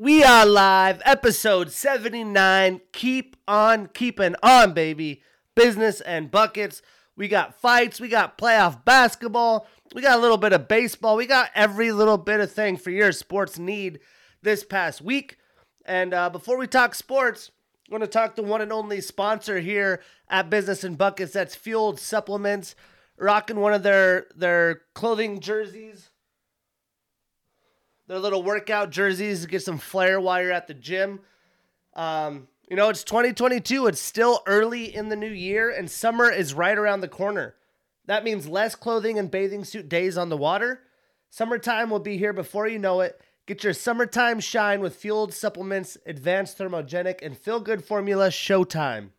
We are live, episode 79. Keep on keeping on, baby. Business and buckets. We got fights, we got playoff basketball, we got a little bit of baseball, we got every little bit of thing for your sports need this past week. And uh, before we talk sports, I'm going to talk to one and only sponsor here at Business and Buckets. That's Fueled Supplements, rocking one of their their clothing jerseys their little workout jerseys to get some flair while you're at the gym. Um, you know, it's 2022. It's still early in the new year, and summer is right around the corner. That means less clothing and bathing suit days on the water. Summertime will be here before you know it. Get your summertime shine with fueled supplements, advanced thermogenic, and feel good formula Showtime.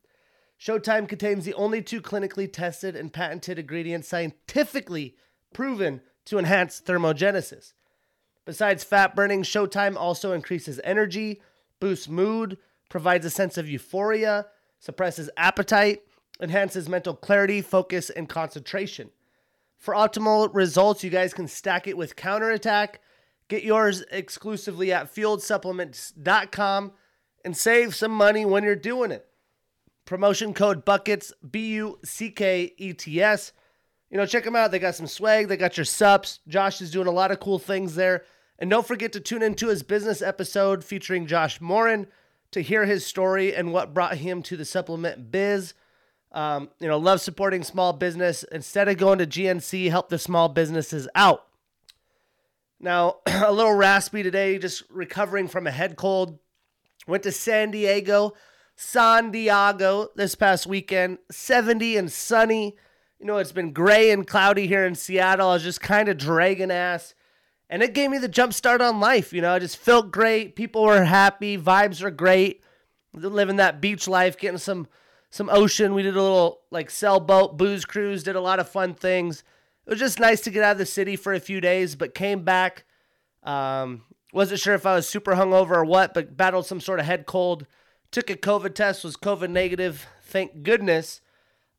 Showtime contains the only two clinically tested and patented ingredients scientifically proven to enhance thermogenesis. Besides fat burning, Showtime also increases energy, boosts mood, provides a sense of euphoria, suppresses appetite, enhances mental clarity, focus, and concentration. For optimal results, you guys can stack it with Counterattack. Get yours exclusively at fueledsupplements.com and save some money when you're doing it. Promotion code BUCKETS, B U C K E T S. You know, check them out. They got some swag, they got your subs. Josh is doing a lot of cool things there. And don't forget to tune into his business episode featuring Josh Morin to hear his story and what brought him to the supplement biz. Um, you know, love supporting small business. Instead of going to GNC, help the small businesses out. Now, a little raspy today, just recovering from a head cold. Went to San Diego, San Diego this past weekend, 70 and sunny. You know, it's been gray and cloudy here in Seattle. I was just kind of dragging ass and it gave me the jump start on life. You know, I just felt great. People were happy. Vibes were great. Living that beach life, getting some some ocean. We did a little like sailboat booze cruise. Did a lot of fun things. It was just nice to get out of the city for a few days, but came back. Um, wasn't sure if I was super hungover or what, but battled some sort of head cold. Took a COVID test, was COVID negative. Thank goodness.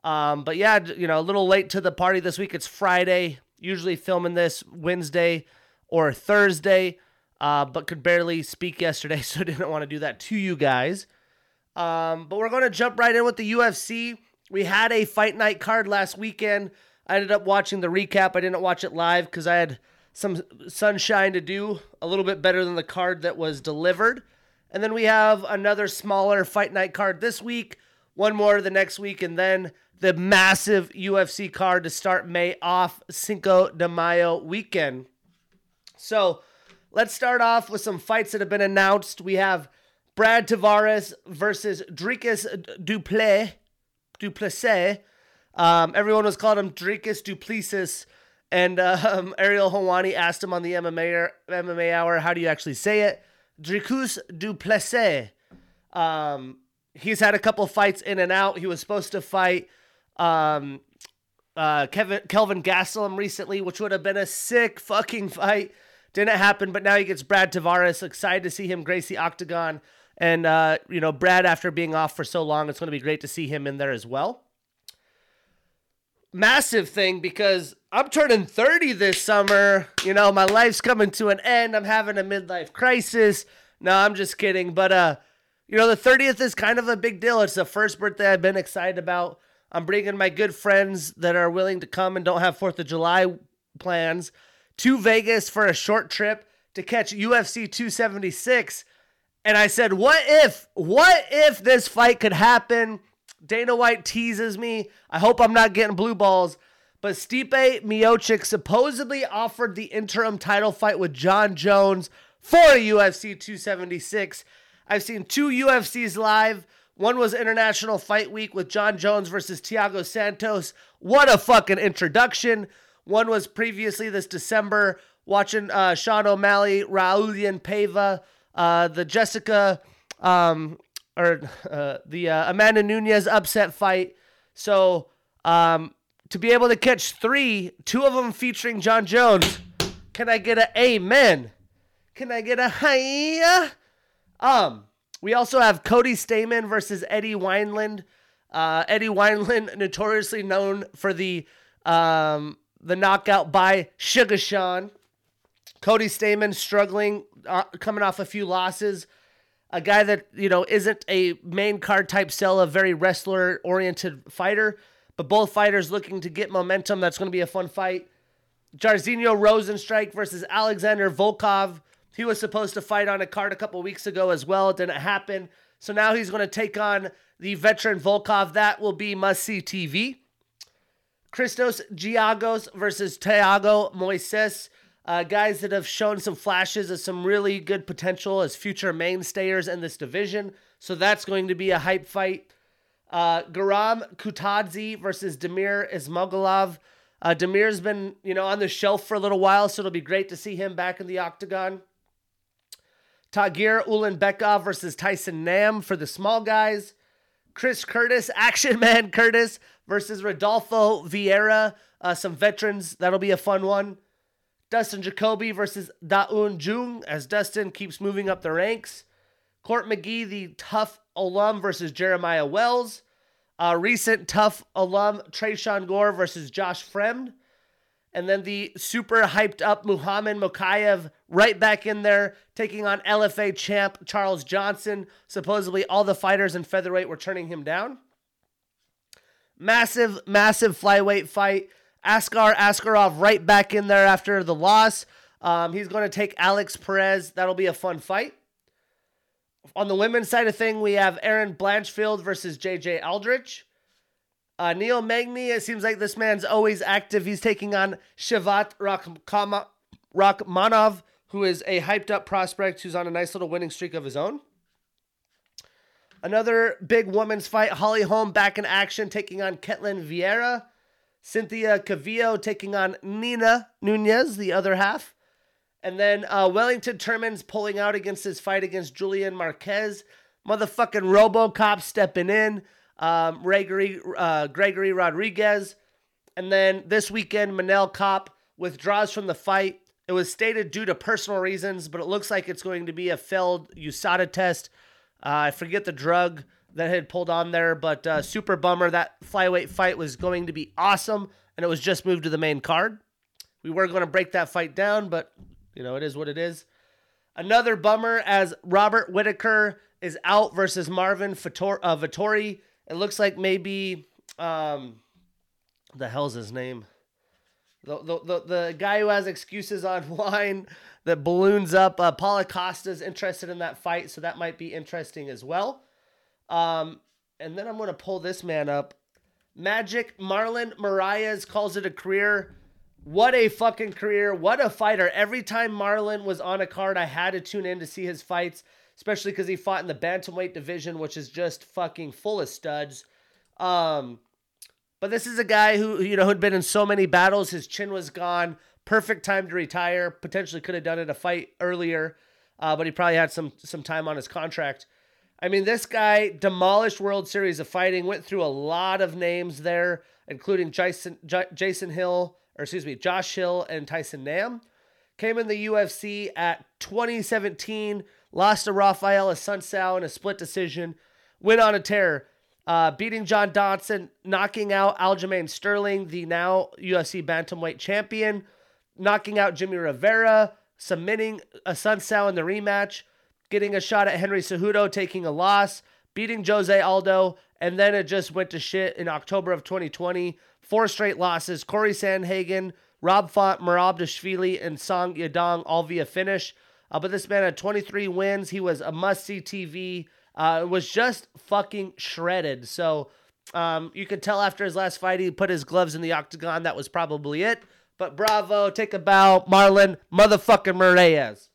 Um, but yeah, you know, a little late to the party this week. It's Friday. Usually filming this Wednesday or Thursday, uh, but could barely speak yesterday, so didn't want to do that to you guys. Um, but we're going to jump right in with the UFC. We had a fight night card last weekend. I ended up watching the recap. I didn't watch it live because I had some sunshine to do, a little bit better than the card that was delivered. And then we have another smaller fight night card this week, one more the next week, and then the massive UFC card to start May off Cinco de Mayo weekend. So let's start off with some fights that have been announced. We have Brad Tavares versus Dricus Duplay, Duplessis. Um, everyone was calling him Dricus Duplessis. And um, Ariel Helwani asked him on the MMA, MMA hour, how do you actually say it? Dricus Duplessis. Um, he's had a couple fights in and out. He was supposed to fight um, uh, Kevin Kelvin Gastelum recently, which would have been a sick fucking fight. Didn't happen, but now he gets Brad Tavares. Excited to see him grace the octagon. And, uh, you know, Brad, after being off for so long, it's going to be great to see him in there as well. Massive thing because I'm turning 30 this summer. You know, my life's coming to an end. I'm having a midlife crisis. No, I'm just kidding. But, uh, you know, the 30th is kind of a big deal. It's the first birthday I've been excited about. I'm bringing my good friends that are willing to come and don't have 4th of July plans to Vegas for a short trip to catch UFC 276. And I said, what if, what if this fight could happen? Dana White teases me. I hope I'm not getting blue balls. But Stipe Miocic supposedly offered the interim title fight with Jon Jones for UFC 276. I've seen two UFCs live. One was International Fight Week with Jon Jones versus Thiago Santos. What a fucking introduction. One was previously this December watching uh, Sean O'Malley, Raulian Paiva, uh, the Jessica um, or uh, the uh, Amanda Nunes upset fight. So um, to be able to catch three, two of them featuring Jon Jones, can I get a amen? Can I get a hi? Um, we also have Cody Stamann versus Eddie Wineland. Uh, Eddie Wineland, notoriously known for the um, the knockout by Sugar Sean. Cody Stamann struggling, uh, coming off a few losses. A guy that, you know, isn't a main card type sell, a very wrestler oriented fighter, but both fighters looking to get momentum. That's going to be a fun fight. Jairzinho Rozenstruik versus Alexander Volkov. He was supposed to fight on a card a couple weeks ago as well. It didn't happen. So now he's going to take on the veteran Volkov. That will be must see TV. Christos Giagos versus Thiago Moises. Uh, guys that have shown some flashes of some really good potential as future mainstayers in this division. So that's going to be a hype fight. Uh, Guram Kutadze versus Damir Ismagulov. Uh, Damir's been, you know, on the shelf for a little while, so it'll be great to see him back in the octagon. Tagir Ulanbekov versus Tyson Nam for the small guys. Chris Curtis, Action Man Curtis versus Rodolfo Vieira. Uh, some veterans. That'll be a fun one. Dustin Jacoby versus Daun Jung as Dustin keeps moving up the ranks. Court McGee, the TUF alum versus Jeremiah Wells. Uh, recent TUF alum Tresean Gore versus Josh Fremd. And then the super hyped up Muhammad Mokaev right back in there, taking on LFA champ Charles Johnson. Supposedly, all the fighters in featherweight were turning him down. Massive, massive flyweight fight. Askar Askarov right back in there after the loss. Um, he's going to take Alex Perez. That'll be a fun fight. On the women's side of thing, we have Erin Blanchfield versus JJ Aldrich. Uh, Neil Magny, it seems like this man's always active. He's taking on Shavkat Rakhmonov, who is a hyped up prospect who's on a nice little winning streak of his own. Another big women's fight. Holly Holm back in action, taking on Ketlen Vieira. Cynthia Calvillo taking on Nina Nunes, the other half. And then uh, Wellington Turman's pulling out against his fight against Julian Marquez. Motherfucking Robocop stepping in. Um, Gregory, uh, Gregory Rodrigues. And then this weekend, Manel Kape withdraws from the fight. It was stated due to personal reasons, but it looks like it's going to be a failed USADA test. Uh, I forget the drug that had pulled on there, but uh, super bummer. That flyweight fight was going to be awesome, and it was just moved to the main card. We were going to break that fight down, but you know, it is what it is. Another bummer as Robert Whitaker is out versus Marvin Vettori. Uh, Vettori. It looks like maybe um, the hell's his name? The, the, the, guy who has excuses online that balloons up. Uh, Paulo Costa's interested in that fight, so that might be interesting as well. Um, and then I'm going to pull this man up. Magic Marlon Moraes calls it a career. What a fucking career. What a fighter. Every time Marlon was on a card, I had to tune in to see his fights, especially because he fought in the bantamweight division, which is just fucking full of studs. Um, but this is a guy who, you know, had been in so many battles. His chin was gone. Perfect time to retire. Potentially could have done it a fight earlier, uh, but he probably had some some time on his contract. I mean, this guy demolished World Series of Fighting. Went through a lot of names there, including Jason J- Jason Hill, or excuse me, Josh Hill and Tyson Nam. Came in the UFC at 2017, lost to Rafael Assunção in a split decision, went on a tear, uh, beating John Dodson, knocking out Aljamain Sterling, the now UFC bantamweight champion, knocking out Jimmy Rivera, submitting Assunção in the rematch, getting a shot at Henry Cejudo, taking a loss, beating Jose Aldo, and then it just went to shit in October of 2020 Four straight losses. Corey Sandhagen, Rob Font, Merab Dashvili, and Song Yadong all via finish. Uh, but this man had 23 wins. He was a must see TV. Uh, was just fucking shredded. So um, you could tell after his last fight, he put his gloves in the octagon. That was probably it. But bravo, take a bow, Marlon motherfucking Moraes.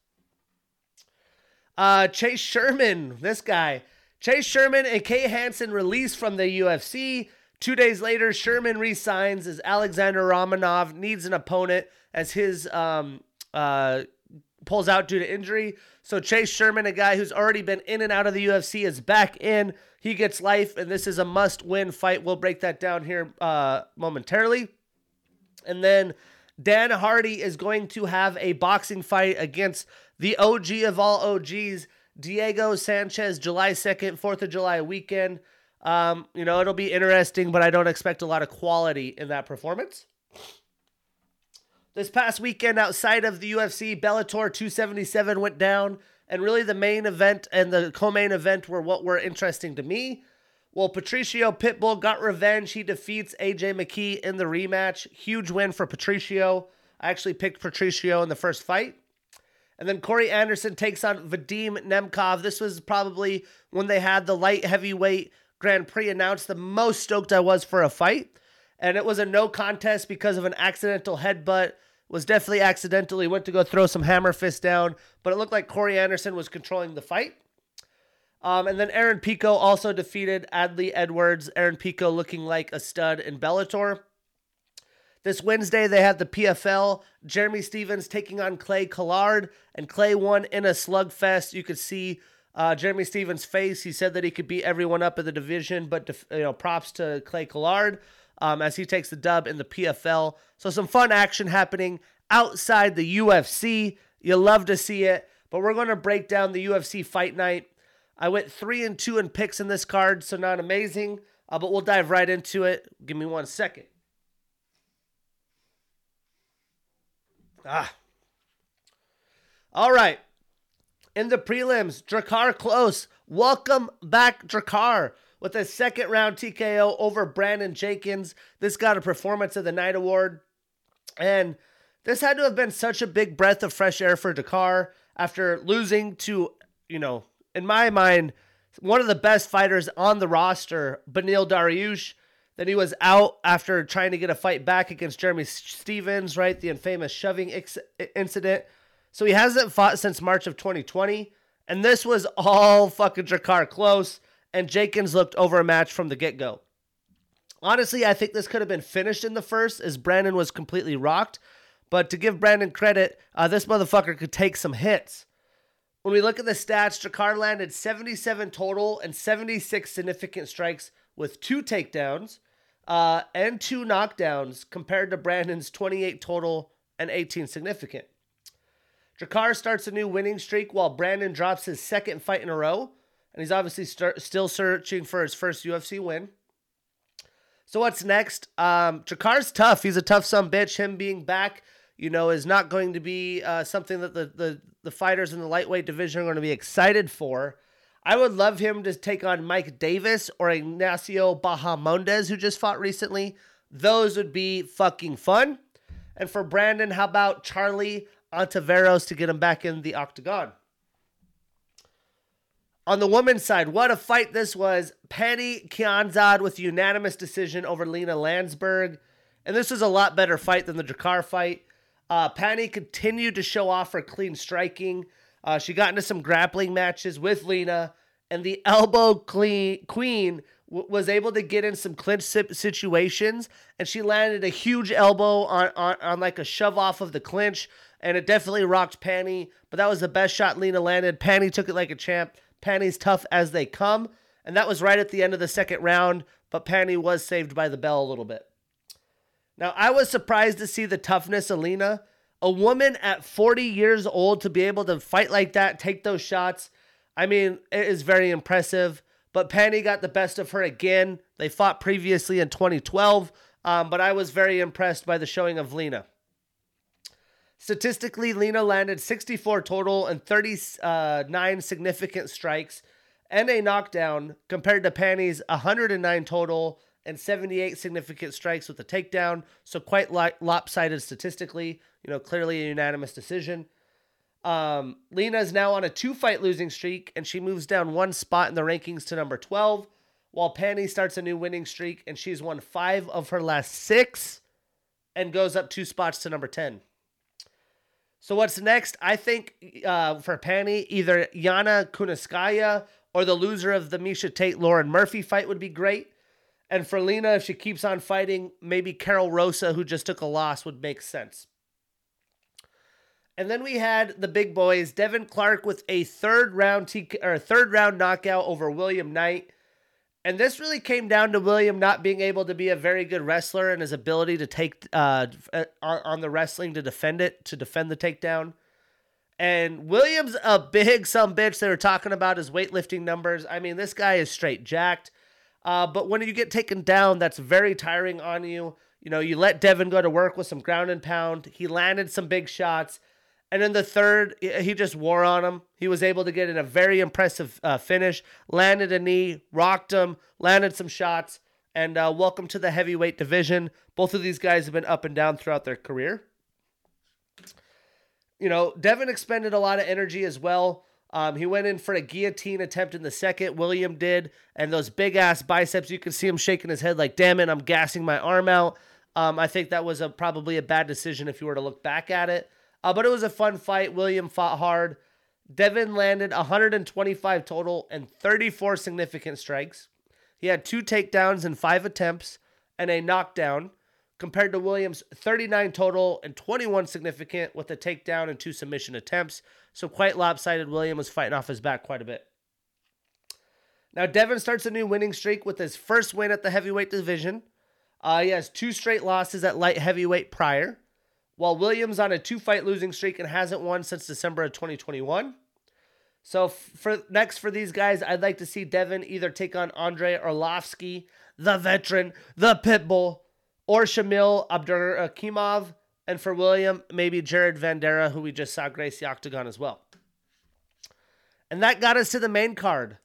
Uh, Chase Sherman, this guy. Chase Sherman and Kay Hansen released from the UFC. Two days later, Sherman resigns as Alexander Romanov needs an opponent as his um, uh, pulls out due to injury. So Chase Sherman, a guy who's already been in and out of the UFC, is back in. He gets life, and this is a must-win fight. We'll break that down here uh, momentarily. And then Dan Hardy is going to have a boxing fight against the OG of all OGs, Diego Sanchez, July 2nd, 4th of July weekend. Um, you know, it'll be interesting, but I don't expect a lot of quality in that performance. This past weekend, outside of the UFC, Bellator 277 went down, and really the main event and the co main event were what were interesting to me. Well, Patricio Pitbull got revenge. He defeats AJ McKee in the rematch. Huge win for Patricio. I actually picked Patricio in the first fight. And then Corey Anderson takes on Vadim Nemkov. This was probably when they had the light heavyweight Grand Prix announced the most stoked I was for a fight. And it was a no contest because of an accidental headbutt. Was definitely accidentally went to go throw some hammer fist down, but it looked like Corey Anderson was controlling the fight. Um, and then Aaron Pico also defeated Adli Edwards. Aaron Pico looking like a stud in Bellator. This Wednesday, they had the PFL. Jeremy Stephens taking on Clay Collard, and Clay won in a slugfest. You could see uh, Jeremy Stephens' face. He said that he could beat everyone up in the division, but def- you know, props to Clay Collard um, as he takes the dub in the PFL. So some fun action happening outside the UFC. You love to see it, but we're going to break down the UFC fight night. I went three and two in picks in this card, so not amazing, uh, but we'll dive right into it. Give me one second. Ah. All right. In the prelims, Drakkar Klose. Welcome back, Drakkar, with a second round TKO over Brandon Jenkins. This got a Performance of the Night award. And this had to have been such a big breath of fresh air for Drakkar after losing to, you know, in my mind, one of the best fighters on the roster, Beneil Dariush. Then he was out after trying to get a fight back against Jeremy Stephens, right? The infamous shoving ex- incident. So he hasn't fought since March of 2020. And this was all fucking Drakkar Klose. And Jenkins looked overmatched from the get go. Honestly, I think this could have been finished in the first as Brandon was completely rocked. But to give Brandon credit, uh, this motherfucker could take some hits. When we look at the stats, Drakkar landed 77 total and 76 significant strikes with two takedowns uh, and two knockdowns compared to Brandon's 28 total and 18 significant. Drakkar starts a new winning streak while Brandon drops his second fight in a row, and he's obviously still searching for his first UFC win. So what's next? Um, Drakkar's tough. He's a tough son bitch. Him being back you know, is not going to be uh, something that the, the, the fighters in the lightweight division are going to be excited for. I would love him to take on Mike Davis or Ignacio Bahamondes, who just fought recently. Those would be fucking fun. And for Brandon, how about Charlie Ontiveros to get him back in the octagon? On the women's side, what a fight this was. Pannie Kianzad with unanimous decision over Lena Landsberg. And this was a lot better fight than the Drakkar fight. Uh, Pannie continued to show off her clean striking. Uh, she got into some grappling matches with Lena, and the elbow clean, queen w- was able to get in some clinch situations, and she landed a huge elbow on, on, on like a shove off of the clinch, and it definitely rocked Pannie. But that was the best shot Lena landed. Pannie took it like a champ. Pannie's tough as they come, and that was right at the end of the second round. But Pannie was saved by the bell a little bit. Now, I was surprised to see the toughness of Lina. A woman at 40 years old to be able to fight like that, take those shots. I mean, it is very impressive. But Pannie got the best of her again. They fought previously in 2012, um, but I was very impressed by the showing of Lina. Statistically, Lena landed 64 total and 39 significant strikes and a knockdown compared to Pannie's 109 total and 78 significant strikes with a takedown. So quite lopsided statistically. You know, clearly a unanimous decision. Um, Lina is now on a two fight losing streak, and she moves down one spot in the rankings to number 12, while Pannie starts a new winning streak, and she's won five of her last six and goes up two spots to number 10. So what's next? I think uh, for Pannie, either Yana Kunitskaya or the loser of the Miesha Tate Lauren Murphy fight would be great. And for Lena, if she keeps on fighting, maybe Karol Rosa, who just took a loss, would make sense. And then we had the big boys, Devin Clark with a third round T- or third round knockout over William Knight. And this really came down to William not being able to be a very good wrestler and his ability to take uh, uh on the wrestling to defend it, to defend the takedown. And Williams, a big some bitch. They were talking about his weightlifting numbers. I mean, this guy is straight jacked. Uh, but when you get taken down, that's very tiring on you. You know, you let Devin go to work with some ground and pound. He landed some big shots. And in the third, he just wore on him. He was able to get in a very impressive uh, finish, landed a knee, rocked him, landed some shots, and uh, welcome to the heavyweight division. Both of these guys have been up and down throughout their career. You know, Devin expended a lot of energy as well. Um, he went in for a guillotine attempt in the second. William did, and those big ass biceps. You can see him shaking his head like, "Damn it, I'm gassing my arm out." Um, I think that was a probably a bad decision if you were to look back at it. Uh, but it was a fun fight. William fought hard. Devin landed 125 total and 34 significant strikes. He had two takedowns in five attempts and a knockdown, compared to Williams' 39 total and 21 significant with a takedown and two submission attempts. So quite lopsided. William was fighting off his back quite a bit. Now Devin starts a new winning streak with his first win at the heavyweight division. Uh, he has two straight losses at light heavyweight prior while Williams on a two fight losing streak and hasn't won since December of 2021. So for next for these guys, I'd like to see Devin either take on Andrei Arlovsky, the veteran, the pitbull, or Shamil Abdurakhimov, and for William, maybe Jared Vanderaa, who we just saw grace the octagon as well. And that got us to the main card.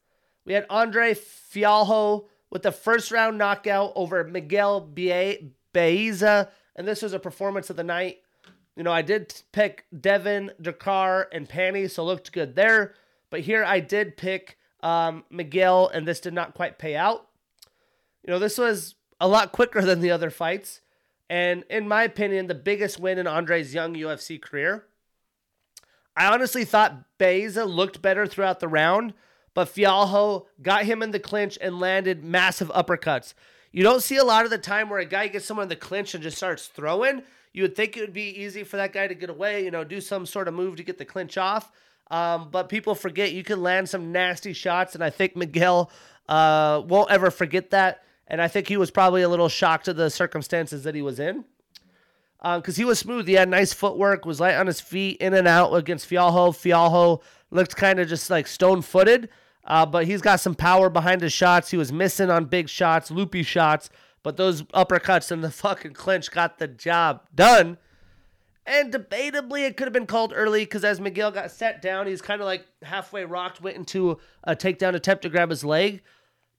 We had Andre Fialho with the first round knockout over Miguel Baeza and this was a performance of the night. You know, I did pick Devin, Drakkar, and Pannie, so looked good there. But here I did pick um, Miguel, and this did not quite pay out. You know, this was a lot quicker than the other fights. And in my opinion, the biggest win in Andre's young UFC career. I honestly thought Baeza looked better throughout the round, but Fialho got him in the clinch and landed massive uppercuts. You don't see a lot of the time where a guy gets someone in the clinch and just starts throwing. You would think it would be easy for that guy to get away, you know, do some sort of move to get the clinch off. Um, but people forget you can land some nasty shots, and I think Miguel uh, won't ever forget that. And I think he was probably a little shocked to the circumstances that he was in. Because um, he was smooth. He had nice footwork, was light on his feet, in and out against Fialho. Fialho looked kind of just like stone footed. Uh, but he's got some power behind his shots. He was missing on big shots, loopy shots, but those uppercuts and the fucking clinch got the job done. And debatably, it could have been called early because as Miguel got set down, he's kind of like halfway rocked, went into a takedown attempt to grab his leg.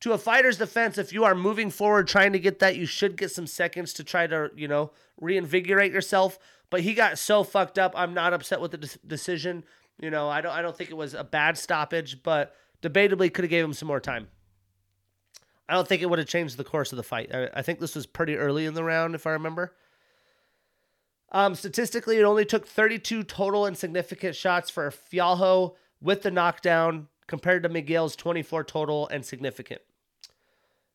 To a fighter's defense, if you are moving forward trying to get that, you should get some seconds to try to, you know, reinvigorate yourself. But he got so fucked up. I'm not upset with the de- decision. You know, I don't, I don't think it was a bad stoppage, but debatably could have gave him some more time. I don't think it would have changed the course of the fight. I, I think this was pretty early in the round, if I remember. Um, statistically, it only took 32 total and significant shots for Fialho with the knockdown compared to Miguel's 24 total and significant.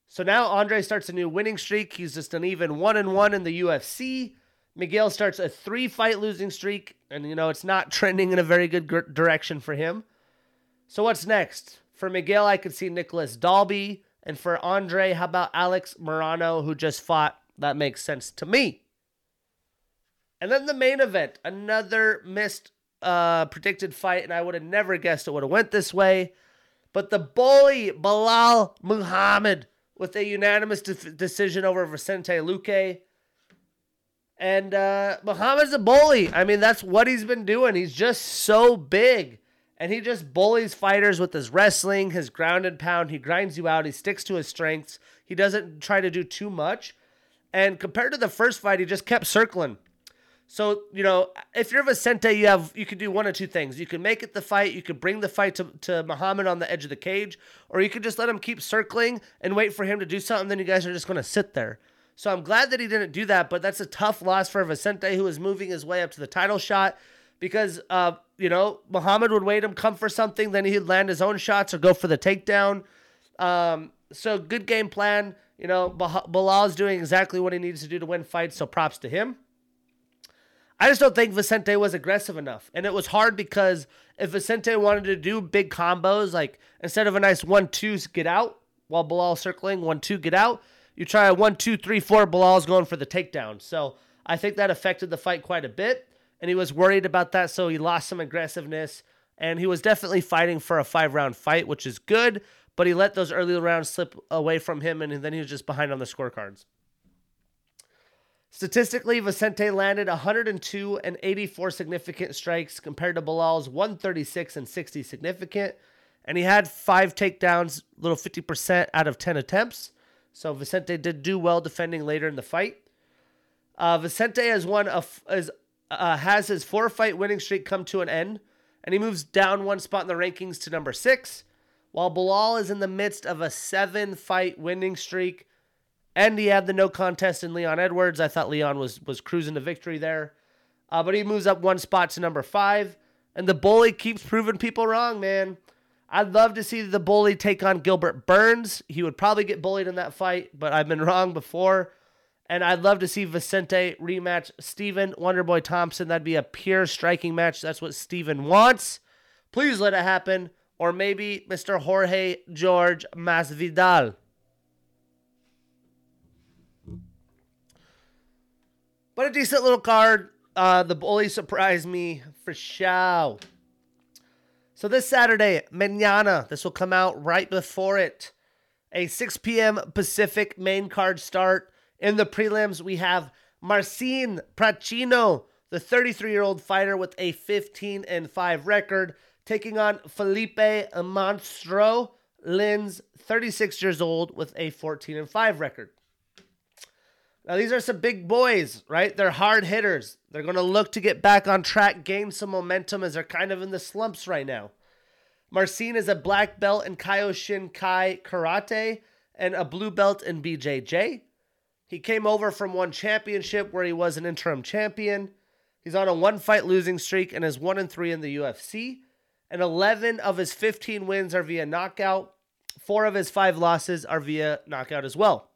So now Andre starts a new winning streak. He's just an even one and one in the UFC. Miguel starts a three fight losing streak, and you know it's not trending in a very good direction for him. So what's next? For Miguel, I could see Nicolas Dalby. And for Andre, how about Alex Morono, who just fought? That makes sense to me. And then the main event, another missed uh, predicted fight, and I would have never guessed it would have went this way. But the bully Belal Muhammad with a unanimous de- decision over Vicente Luque. And uh, Muhammad's a bully. I mean, that's what he's been doing. He's just so big and he just bullies fighters with his wrestling, his ground and pound. He grinds you out. He sticks to his strengths. He doesn't try to do too much. And compared to the first fight, he just kept circling. So, you know, if you're Vicente, you have you can do one of two things. You can make it the fight, you can bring the fight to, to Muhammad on the edge of the cage, or you can just let him keep circling and wait for him to do something, then you guys are just gonna sit there. So I'm glad that he didn't do that, but that's a tough loss for Vicente, who is moving his way up to the title shot because uh, you know Muhammad would wait him, come for something, then he'd land his own shots or go for the takedown. Um, so good game plan. You know, Belal's doing exactly what he needs to do to win fights, so props to him. I just don't think Vicente was aggressive enough. And it was hard because if Vicente wanted to do big combos, like instead of a nice one, two, get out while Belal circling, one, two, get out, you try a one, two, three, four, Belal's going for the takedown. So I think that affected the fight quite a bit and he was worried about that, so he lost some aggressiveness. And he was definitely fighting for a five round fight, which is good, but he let those early rounds slip away from him, and then he was just behind on the scorecards. Statistically, Vicente landed 102 and 84 significant strikes compared to Belal's 136 and 60 significant. And he had five takedowns, little 50% out of 10 attempts. So Vicente did do well defending later in the fight. Uh, Vicente has won a, is, uh, has his four fight winning streak come to an end, and he moves down one spot in the rankings to number six, while Belal is in the midst of a seven fight winning streak and he had the no contest in Leon Edwards. I thought Leon was was cruising to victory there, uh, but he moves up one spot to number five. And the bully keeps proving people wrong, man. I'd love to see the bully take on Gilbert Burns. He would probably get bullied in that fight, but I've been wrong before. And I'd love to see Vicente rematch Stephen Wonderboy Thompson. That'd be a pure striking match. That's what Stephen wants. Please let it happen. Or maybe Mr. Jorge George Masvidal. But a decent little card. Uh, the bully surprised me for show. So this Saturday, mañana, this will come out right before it. A 6 p.m. Pacific main card start. In the prelims, we have Marcin Prachnio, the 33-year-old fighter with a 15 and 5 record, taking on Felipe Monstro Lins, 36 years old with a 14 and 5 record. Now, these are some big boys, right? They're hard hitters. They're going to look to get back on track, gain some momentum as they're kind of in the slumps right now. Marcin is a black belt in Kyokushin Kai Karate and a blue belt in BJJ. He came over from one championship where he was an interim champion. He's on a one fight losing streak and is 1 and 3 in the UFC. And 11 of his 15 wins are via knockout. Four of his five losses are via knockout as well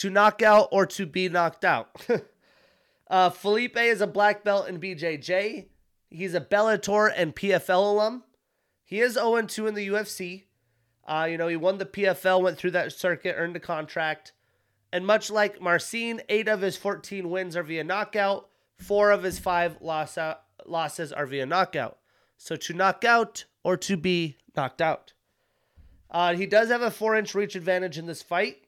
to knock out or to be knocked out. uh, Felipe is a black belt in BJJ. He's a Bellator and PFL alum. He is 0 2 in the UFC. Uh, you know, he won the PFL, went through that circuit, earned a contract. And much like Marcin, eight of his 14 wins are via knockout. Four of his five loss out, losses are via knockout. So to knock out or to be knocked out. Uh, he does have a four inch reach advantage in this fight.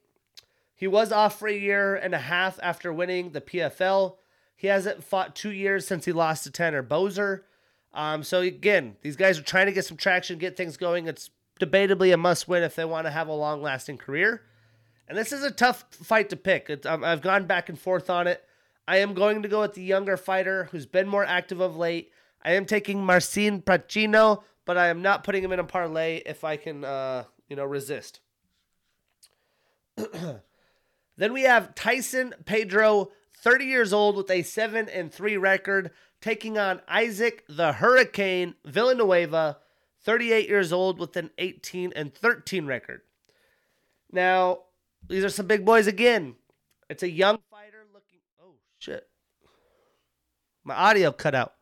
He was off for a year and a half after winning the PFL. He hasn't fought two years since he lost to Tanner Boser. Um, so again, these guys are trying to get some traction, get things going. It's debatably a must win if they want to have a long lasting career. And this is a tough fight to pick. Um, I've gone back and forth on it. I am going to go with the younger fighter who's been more active of late. I am taking Marcin Prachnio, but I am not putting him in a parlay if I can, uh, you know, resist. Then we have Tyson Pedro, 30 years old with a 7 and 3 record, taking on Isaac the Hurricane Villanueva, 38 years old with an 18 and 13 record. Now, these are some big boys again. It's a young fighter looking. Oh, shit. My audio cut out.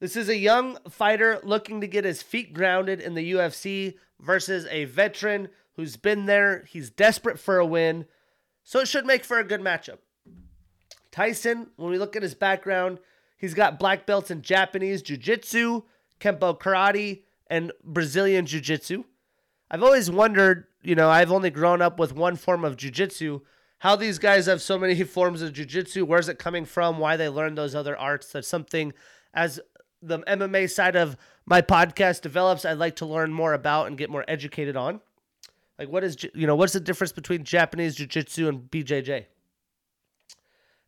This is a young fighter looking to get his feet grounded in the UFC versus a veteran who's been there. He's desperate for a win. So it should make for a good matchup. Tyson, when we look at his background, he's got black belts in Japanese Jiu Jitsu, Kempo Karate, and Brazilian Jiu Jitsu. I've always wondered, you know, I've only grown up with one form of Jiu Jitsu, how these guys have so many forms of Jiu Jitsu, where's it coming from, why they learn those other arts. That's something as the MMA side of my podcast develops, I'd like to learn more about and get more educated on. Like, what is you know what's the difference between Japanese jiu-jitsu and BJJ?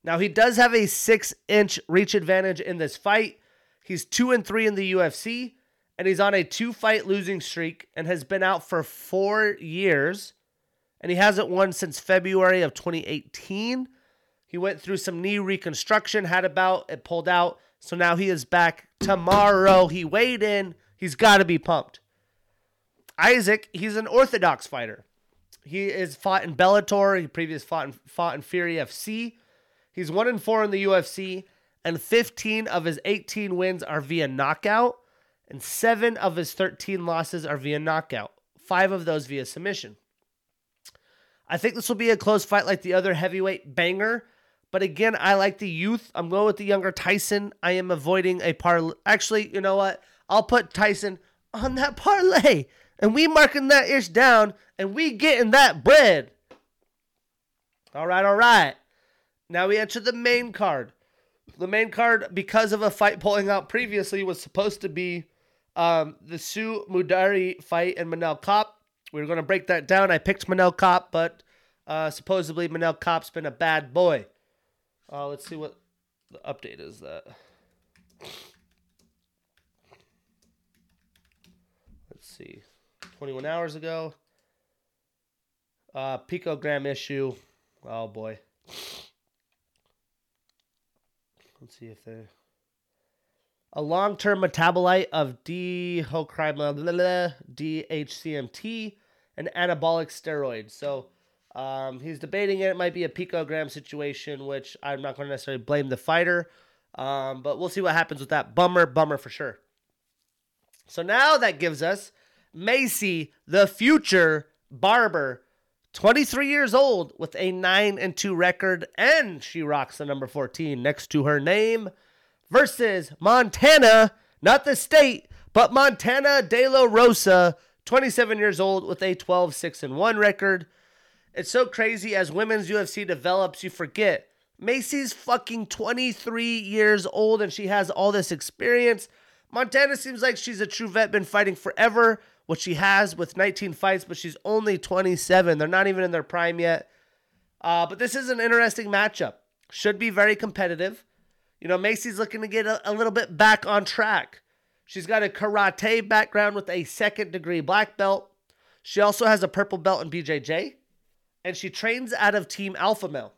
Now he does have a six-inch reach advantage in this fight. He's two and three in the UFC, and he's on a two-fight losing streak and has been out for four years, and he hasn't won since February of 2018. He went through some knee reconstruction, had a bout, it pulled out, so now he is back tomorrow. He weighed in. He's got to be pumped. Isaac, he's an orthodox fighter. He is fought in Bellator. He previously fought in, fought in Fury FC. He's one and four in the UFC, and 15 of his 18 wins are via knockout, and seven of his 13 losses are via knockout. Five of those via submission. I think this will be a close fight like the other heavyweight banger. But again, I like the youth. I'm going with the younger Tyson. I am avoiding a parlay. Actually, you know what? I'll put Tyson on that parlay and we marking that ish down and we getting that bread. All right, all right. Now we enter the main card. The main card, because of a fight pulling out previously, was supposed to be um, the Su Mudaerji fight and Manel. We were going to break that down. I picked Manel Kape, but uh, supposedly Manel Kape's been a bad boy. Uh, let's see what the update is that. Let's see. 21 hours ago. Uh, picogram issue. Oh boy. Let's see if they a long-term metabolite of DHCMT, an anabolic steroid. So um, he's debating it. It might be a picogram situation, which I'm not going to necessarily blame the fighter. Um, but we'll see what happens with that. Bummer, bummer for sure. So now that gives us Maycee, the future barber, 23 years old with a 9 and 2 record, and she rocks the number 14 next to her name versus Montana, not the state, but Montana De La Rosa, 27 years old with a 12 6 and 1 record. It's so crazy as women's UFC develops, you forget. Maycee's fucking 23 years old and she has all this experience. Montana seems like she's a true vet, been fighting forever, what she has with 19 fights, but she's only 27. They're not even in their prime yet. Uh, but this is an interesting matchup. Should be very competitive. You know, Maycee's looking to get a, a little bit back on track. She's got a karate background with a second degree black belt. She also has a purple belt in BJJ, and she trains out of Team Alpha Male.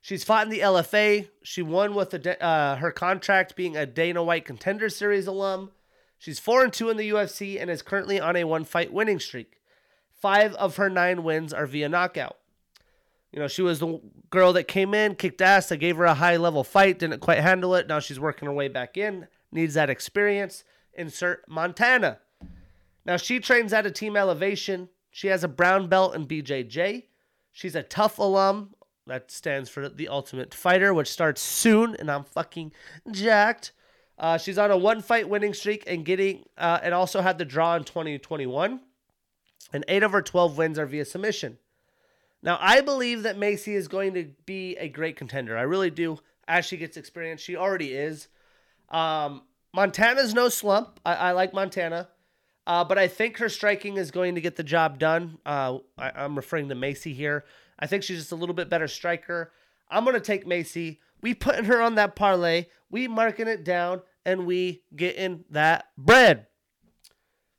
She's fought in the LFA. She won with a, uh, her contract being a Dana White Contender Series alum. She's 4 and 2 in the UFC and is currently on a one fight winning streak. Five of her nine wins are via knockout. You know, she was the girl that came in, kicked ass. I gave her a high level fight, didn't quite handle it. Now she's working her way back in, needs that experience. Insert Montana. Now she trains at a team elevation. She has a brown belt in BJJ. She's a TUF alum. That stands for the Ultimate Fighter, which starts soon, and I'm fucking jacked. Uh, she's on a one fight winning streak and getting, uh, and also had the draw in 2021. And eight of her 12 wins are via submission. Now, I believe that Maycee is going to be a great contender. I really do. As she gets experience, she already is. Um, Montana's no slump. I, I like Montana. Uh, but I think her striking is going to get the job done. Uh, I, am referring to Maycee here. I think she's just a little bit better striker. I'm going to take Maycee. We putting her on that parlay. We marking it down, and we getting that bread.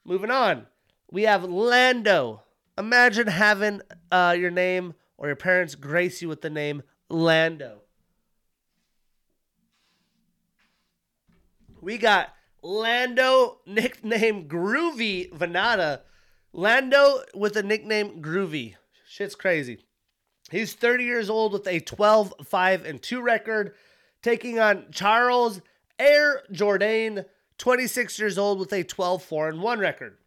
Moving on. We have Lando Imagine having uh, your name or your parents grace you with the name Lando. We got Lando, nickname Groovy Vannata. Lando with a nickname Groovy. Shit's crazy. He's 30 years old with a 12 5 and 2 record, taking on Charles Air Jourdain, 26 years old with a 12 4 and 1 record.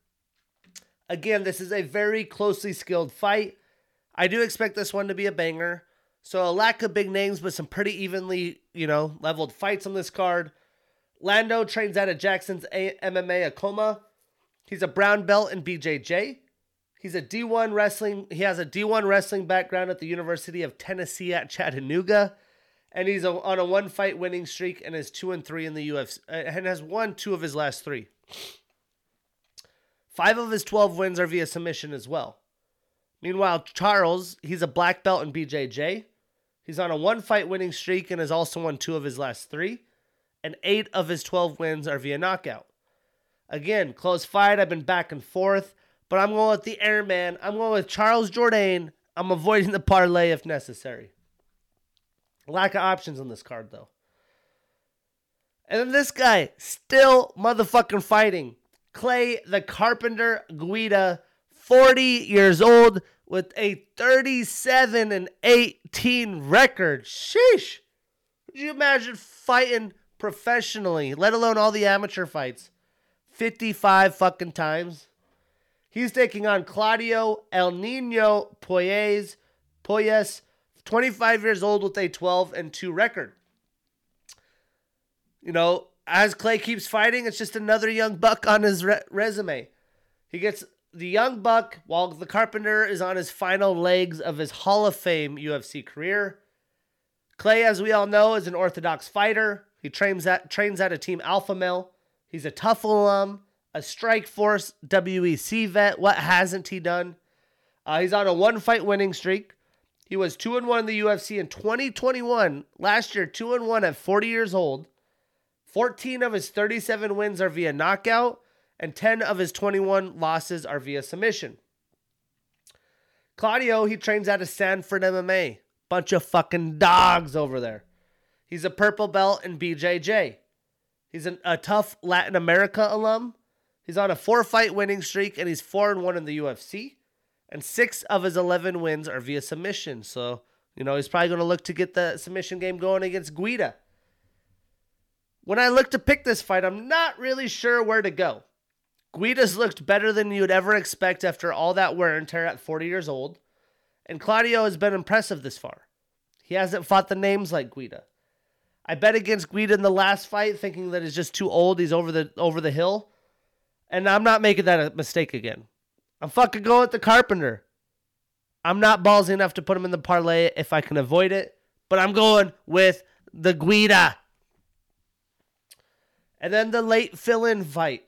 Again, this is a very closely skilled fight. I do expect this one to be a banger. So a lack of big names, but some pretty evenly, you know, leveled fights on this card. Lando trains out of Jackson's a- MMA Akoma. He's a brown belt in BJJ. He's a D1 wrestling. He has a D1 wrestling background at the University of Tennessee at Chattanooga, and he's a, on a one fight winning streak and is two and three in the UFC uh, and has won two of his last three. Five of his 12 wins are via submission as well. Meanwhile, Charles, he's a black belt in BJJ. He's on a one fight winning streak and has also won two of his last three. And eight of his 12 wins are via knockout. Again, close fight. I've been back and forth, but I'm going with the airman. I'm going with Charles Jourdain. I'm avoiding the parlay if necessary. Lack of options on this card, though. And then this guy, still motherfucking fighting. Clay the Carpenter Guida, 40 years old with a 37 and 18 record. Sheesh. Could you imagine fighting professionally, let alone all the amateur fights? 55 fucking times. He's taking on Claudio El Nino Puelles, Puelles, 25 years old with a 12 and 2 record. You know, as Clay keeps fighting, it's just another young buck on his re- resume. He gets the young buck while the Carpenter is on his final legs of his Hall of Fame UFC career. Clay, as we all know, is an orthodox fighter. He trains at trains at a team Alpha Male. He's a TUF alum, a Strikeforce WEC vet. What hasn't he done? Uh, he's on a one fight winning streak. He was two and one in the UFC in 2021. Last year, two and one at 40 years old. 14 of his 37 wins are via knockout, and 10 of his 21 losses are via submission. Claudio, he trains out of Sanford MMA. Bunch of fucking dogs over there. He's a purple belt in BJJ. He's an, a TUF Latin America alum. He's on a four fight winning streak, and he's 4 and 1 in the UFC and six of his 11 wins are via submission. So, you know, he's probably going to look to get the submission game going against Guida. When I look to pick this fight, I'm not really sure where to go. Guida's looked better than you'd ever expect after all that wear and tear at 40 years old, and Claudio has been impressive this far. He hasn't fought the names like Guida. I bet against Guida in the last fight, thinking that he's just too old. He's over the over the hill, and I'm not making that mistake again. I'm fucking going with the Carpenter. I'm not ballsy enough to put him in the parlay if I can avoid it, but I'm going with the Guida. And then the late fill in fight.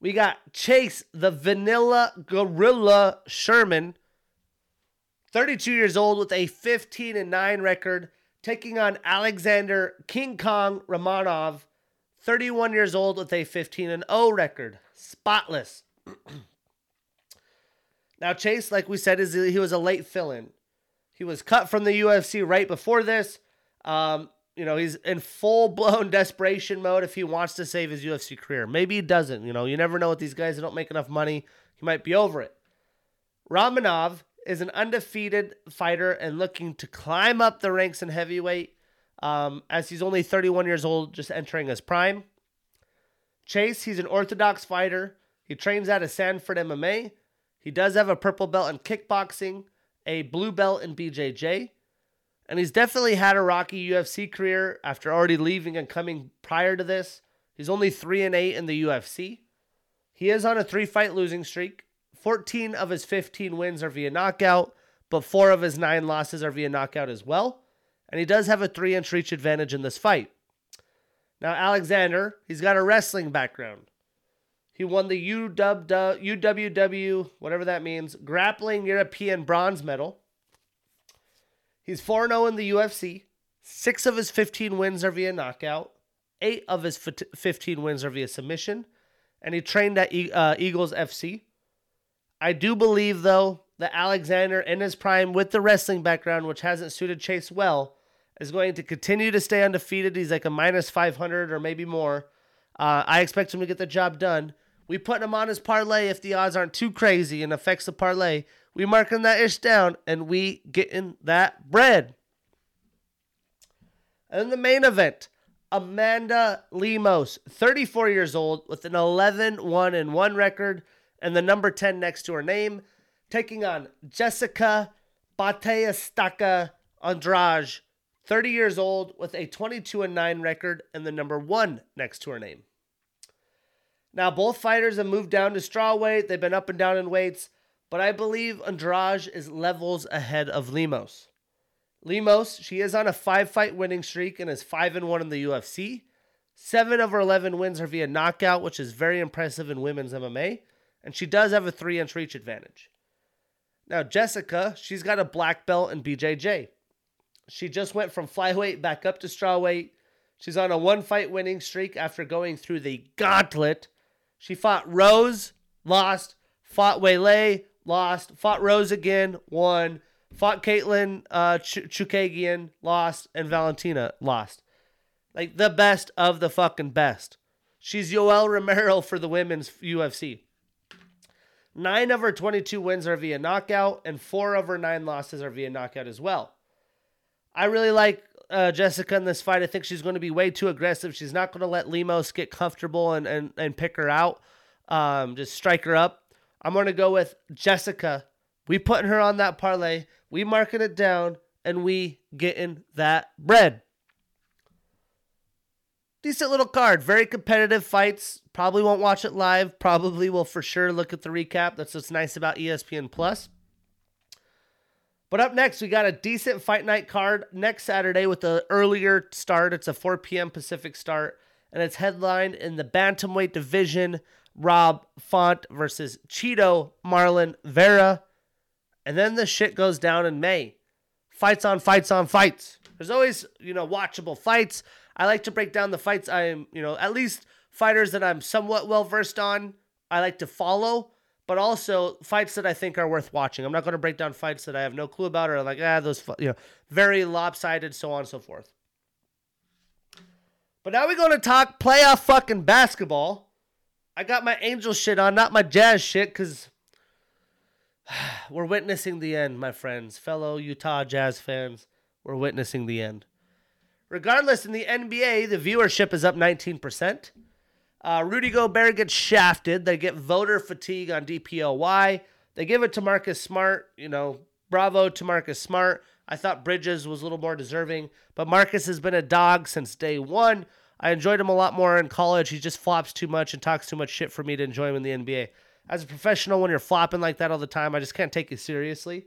We got Chase, the Vanilla Gorilla Sherman, 32 years old with a 15 and 9 record, taking on Alexander King Kong Romanov, 31 years old with a 15 and 0 record. Spotless. Now, Chase, like we said, is he was a late fill-in. He was cut from the UFC right before this. Um, you know, he's in full-blown desperation mode if he wants to save his UFC career. Maybe he doesn't. You know, you never know with these guys that don't make enough money. He might be over it. Romanov is an undefeated fighter and looking to climb up the ranks in heavyweight um, as he's only 31 years old, just entering his prime. Chase, he's an orthodox fighter. He trains out of Sanford MMA. He does have a purple belt in kickboxing, a blue belt in BJJ, and he's definitely had a rocky UFC career after already leaving and coming prior to this. He's only 3 and 8 in the UFC. He is on a 3-fight losing streak. 14 of his 15 wins are via knockout, but 4 of his 9 losses are via knockout as well. And he does have a 3-inch reach advantage in this fight. Now Alexander, he's got a wrestling background. He won the UWW, whatever that means, grappling European bronze medal. He's 4 0 in the UFC. Six of his 15 wins are via knockout. Eight of his 15 wins are via submission. And he trained at uh, Eagles FC. I do believe, though, that Alexander, in his prime with the wrestling background, which hasn't suited Chase well, is going to continue to stay undefeated. He's like a minus 500 or maybe more. Uh, I expect him to get the job done. We put him on his parlay if the odds aren't too crazy and affects the parlay. We marking that ish down and we getting that bread. And the main event, Amanda Lemos, 34 years old with an 11 1 and 1 record and the number 10 next to her name, taking on Jessica Bate Estaca Andrade, 30 years old with a 22 and 9 record and the number 1 next to her name. Now, both fighters have moved down to straw weight. They've been up and down in weights, but I believe Andrade is levels ahead of Lemos. Lemos, she is on a five fight winning streak and is 5 and 1 in the UFC. Seven of her 11 wins are via knockout, which is very impressive in women's MMA. And she does have a three inch reach advantage. Now, Jessica, she's got a black belt in BJJ. She just went from flyweight back up to strawweight. She's on a one fight winning streak after going through the gauntlet she fought Rose, lost. Fought Weili, lost. Fought Rose again, won. Fought Katlyn uh, Ch- Chookagian, lost. And Valentina, lost. Like the best of the fucking best. She's Yoel Romero for the women's UFC. Nine of her 22 wins are via knockout, and four of her nine losses are via knockout as well. I really like uh, Jessica in this fight. I think she's going to be way too aggressive. She's not going to let Lemos get comfortable and, and, and pick her out, um, just strike her up. I'm going to go with Jessica. We putting her on that parlay. We marking it down, and we getting that bread. Decent little card. Very competitive fights. Probably won't watch it live. Probably will for sure look at the recap. That's what's nice about ESPN Plus. But up next, we got a decent fight night card next Saturday with the earlier start. It's a 4 p.m. Pacific start, and it's headlined in the bantamweight division. Rob Font versus Chito Marlon Vera. And then the shit goes down in May. Fights on fights on fights. There's always, you know, watchable fights. I like to break down the fights I am, you know, at least fighters that I'm somewhat well versed on. I like to follow but also fights that I think are worth watching. I'm not going to break down fights that I have no clue about or like ah those you know very lopsided, so on and so forth. But now we're going to talk playoff fucking basketball. I got my Angel shit on, not my Jazz shit, because we're witnessing the end, my friends, fellow Utah Jazz fans. We're witnessing the end. Regardless, in the NBA, the viewership is up 19%. Uh, Rudy Gobert gets shafted. They get voter fatigue on DPOY. They give it to Marcus Smart. You know, bravo to Marcus Smart. I thought Bridges was a little more deserving, but Marcus has been a dog since day one. I enjoyed him a lot more in college. He just flops too much and talks too much shit for me to enjoy him in the NBA. As a professional, when you're flopping like that all the time, I just can't take you seriously.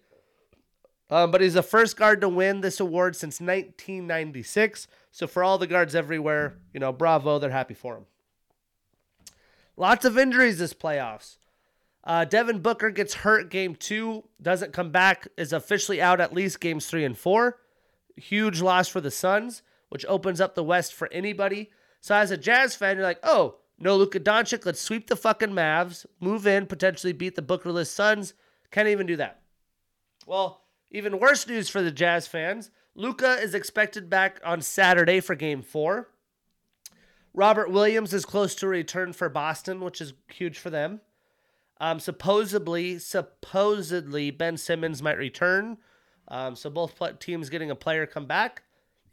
Um, but he's the first guard to win this award since 1996. So for all the guards everywhere, you know, bravo. They're happy for him. Lots of injuries this playoffs. Uh, Devin Booker gets hurt game two, doesn't come back, is officially out at least games three and four. Huge loss for the Suns, which opens up the West for anybody. So as a Jazz fan, you're like, oh, no Luka Doncic, let's sweep the fucking Mavs, move in, potentially beat the Bookerless Suns. Can't even do that. Well, even worse news for the Jazz fans. Luka is expected back on Saturday for game four. Robert Williams is close to return for Boston, which is huge for them. Um, supposedly, supposedly Ben Simmons might return. Um, so both teams getting a player come back,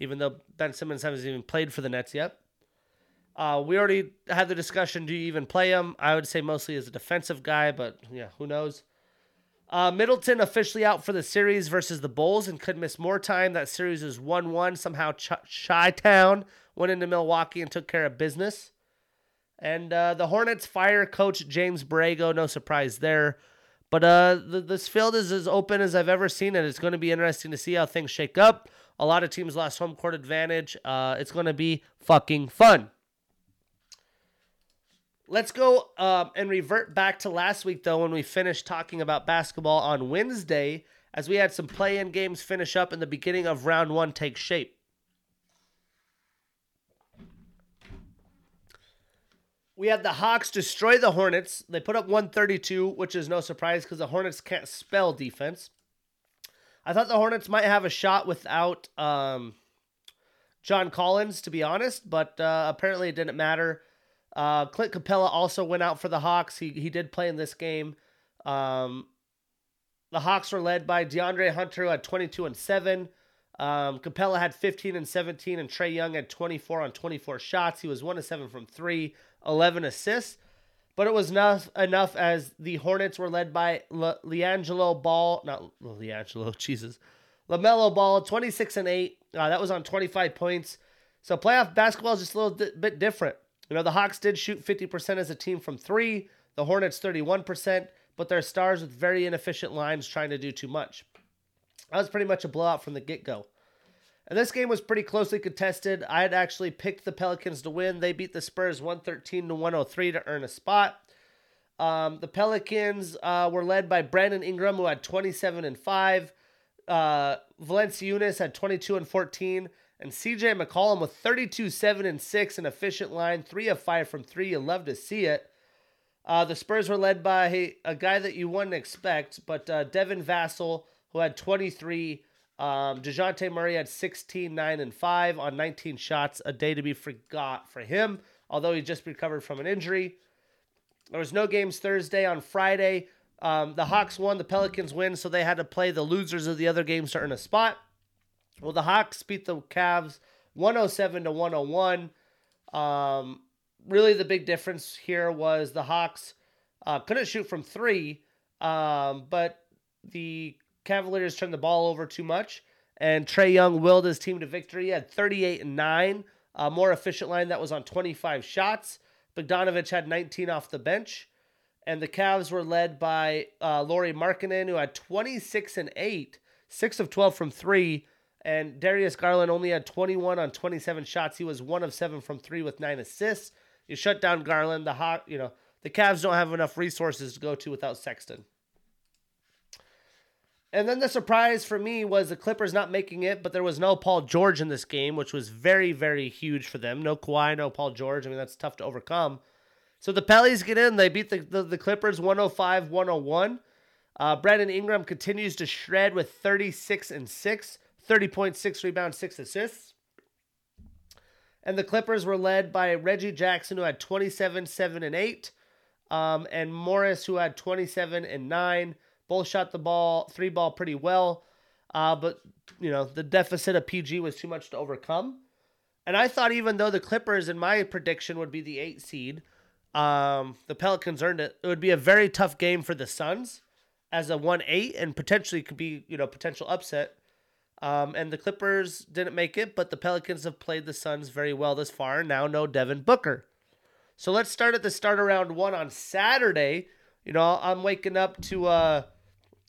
even though Ben Simmons hasn't even played for the Nets yet. Uh, we already had the discussion: Do you even play him? I would say mostly as a defensive guy, but yeah, who knows? Uh, Middleton officially out for the series versus the Bulls and could miss more time. That series is 1 1. Somehow, Chi Town went into Milwaukee and took care of business. And uh, the Hornets fire coach James Borrego. No surprise there. But uh, the, this field is as open as I've ever seen it. It's going to be interesting to see how things shake up. A lot of teams lost home court advantage. Uh, it's going to be fucking fun. Let's go um, and revert back to last week, though, when we finished talking about basketball on Wednesday, as we had some play in games finish up and the beginning of round one take shape. We had the Hawks destroy the Hornets. They put up 132, which is no surprise because the Hornets can't spell defense. I thought the Hornets might have a shot without um, John Collins, to be honest, but uh, apparently it didn't matter. Uh, Clint Capela also went out for the Hawks. He, he did play in this game. Um, the Hawks were led by DeAndre Hunter, who had 22 and 7. Um, Capela had 15 and 17, and Trae Young had 24 on 24 shots. He was 1 to 7 from 3. 11 assists. But it was enough enough as the Hornets were led by Le- LiAngelo Ball, not LiAngelo, Jesus, LaMelo Ball, 26 and 8. Uh, that was on 25 points. So playoff basketball is just a little di- bit different. You know, the Hawks did shoot 50% as a team from three, the Hornets 31%, but they're stars with very inefficient lines trying to do too much. That was pretty much a blowout from the get go. And this game was pretty closely contested. I had actually picked the Pelicans to win. They beat the Spurs 113 to 103 to earn a spot. Um, the Pelicans uh, were led by Brandon Ingram, who had 27 and 5. Uh, Valanciunas had 22 and 14. And CJ McCollum with 32, 7 and 6, an efficient line, 3 of 5 from 3. You love to see it. Uh, the Spurs were led by a guy that you wouldn't expect, but uh, Devin Vassell, who had 23 um, DeJounte Murray had 16, 9, and 5 on 19 shots, a day to be forgot for him, although he just recovered from an injury. There was no games Thursday. On Friday, um, the Hawks won, the Pelicans win, so they had to play the losers of the other games to earn a spot. Well, the Hawks beat the Cavs 107 to 101. Um, really, the big difference here was the Hawks uh, couldn't shoot from three, um, but the Cavaliers turned the ball over too much, and Trae Young willed his team to victory. He had 38 and 9, a more efficient line that was on 25 shots. Bogdanovich had 19 off the bench, and the Cavs were led by uh, Lauri Markkanen, who had 26 and 8, 6 of 12 from 3 and Darius Garland only had 21 on 27 shots. He was 1 of 7 from 3 with 9 assists. You shut down Garland, the hot, you know, the Cavs don't have enough resources to go to without Sexton. And then the surprise for me was the Clippers not making it, but there was no Paul George in this game, which was very, very huge for them. No Kawhi, no Paul George. I mean, that's tough to overcome. So the Pellies get in. They beat the, the, the Clippers 105 101. Uh, Brandon Ingram continues to shred with 36 and 6, 30.6 rebounds, 6 assists. And the Clippers were led by Reggie Jackson, who had 27, 7, and 8, um, and Morris, who had 27 and 9. Both shot the ball, three ball pretty well. Uh, but, you know, the deficit of PG was too much to overcome. And I thought even though the Clippers, in my prediction, would be the eight seed, um, the Pelicans earned it. It would be a very tough game for the Suns as a one eight and potentially could be you know potential upset. Um, and the Clippers didn't make it, but the Pelicans have played the Suns very well this far. Now no Devin Booker. So let's start at the start of round one on Saturday. You know I'm waking up to uh,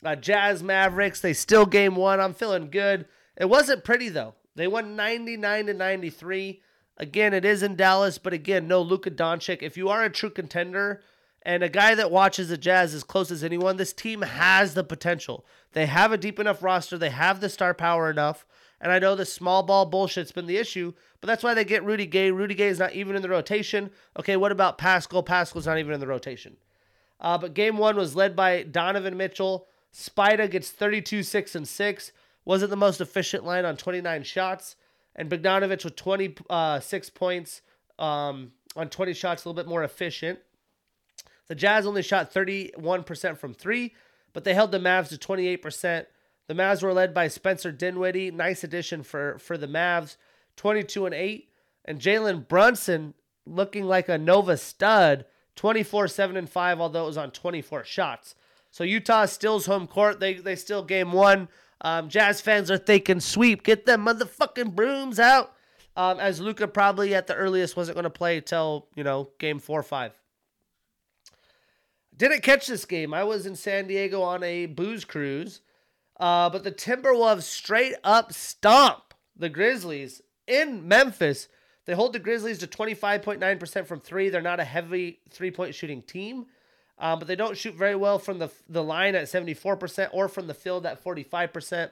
uh Jazz Mavericks. They still game one. I'm feeling good. It wasn't pretty though. They won 99 to 93. Again, it is in Dallas, but again, no Luka Doncic. If you are a true contender and a guy that watches the Jazz as close as anyone, this team has the potential. They have a deep enough roster, they have the star power enough. And I know the small ball bullshit's been the issue, but that's why they get Rudy Gay. Rudy Gay is not even in the rotation. Okay, what about Paschall? Paschall's not even in the rotation. Uh, but game one was led by Donovan Mitchell. Spida gets 32, 6, and 6. Wasn't the most efficient line on 29 shots and Bogdanovich with 26 uh, points um, on 20 shots, a little bit more efficient. The Jazz only shot 31% from three, but they held the Mavs to 28%. The Mavs were led by Spencer Dinwiddie, nice addition for for the Mavs, 22 and 8, and Jalen Brunson looking like a Nova stud, 24 7 and 5 although it was on 24 shots. So Utah stills home court. They they still game 1. Um, Jazz fans are thinking, sweep, get them motherfucking brooms out. Um, as Luka probably at the earliest wasn't going to play till, you know, game four or five. Didn't catch this game. I was in San Diego on a booze cruise. Uh, but the Timberwolves straight up stomp the Grizzlies in Memphis. They hold the Grizzlies to 25.9% from three. They're not a heavy three point shooting team um, but they don't shoot very well from the the line at 74% or from the field at 45%.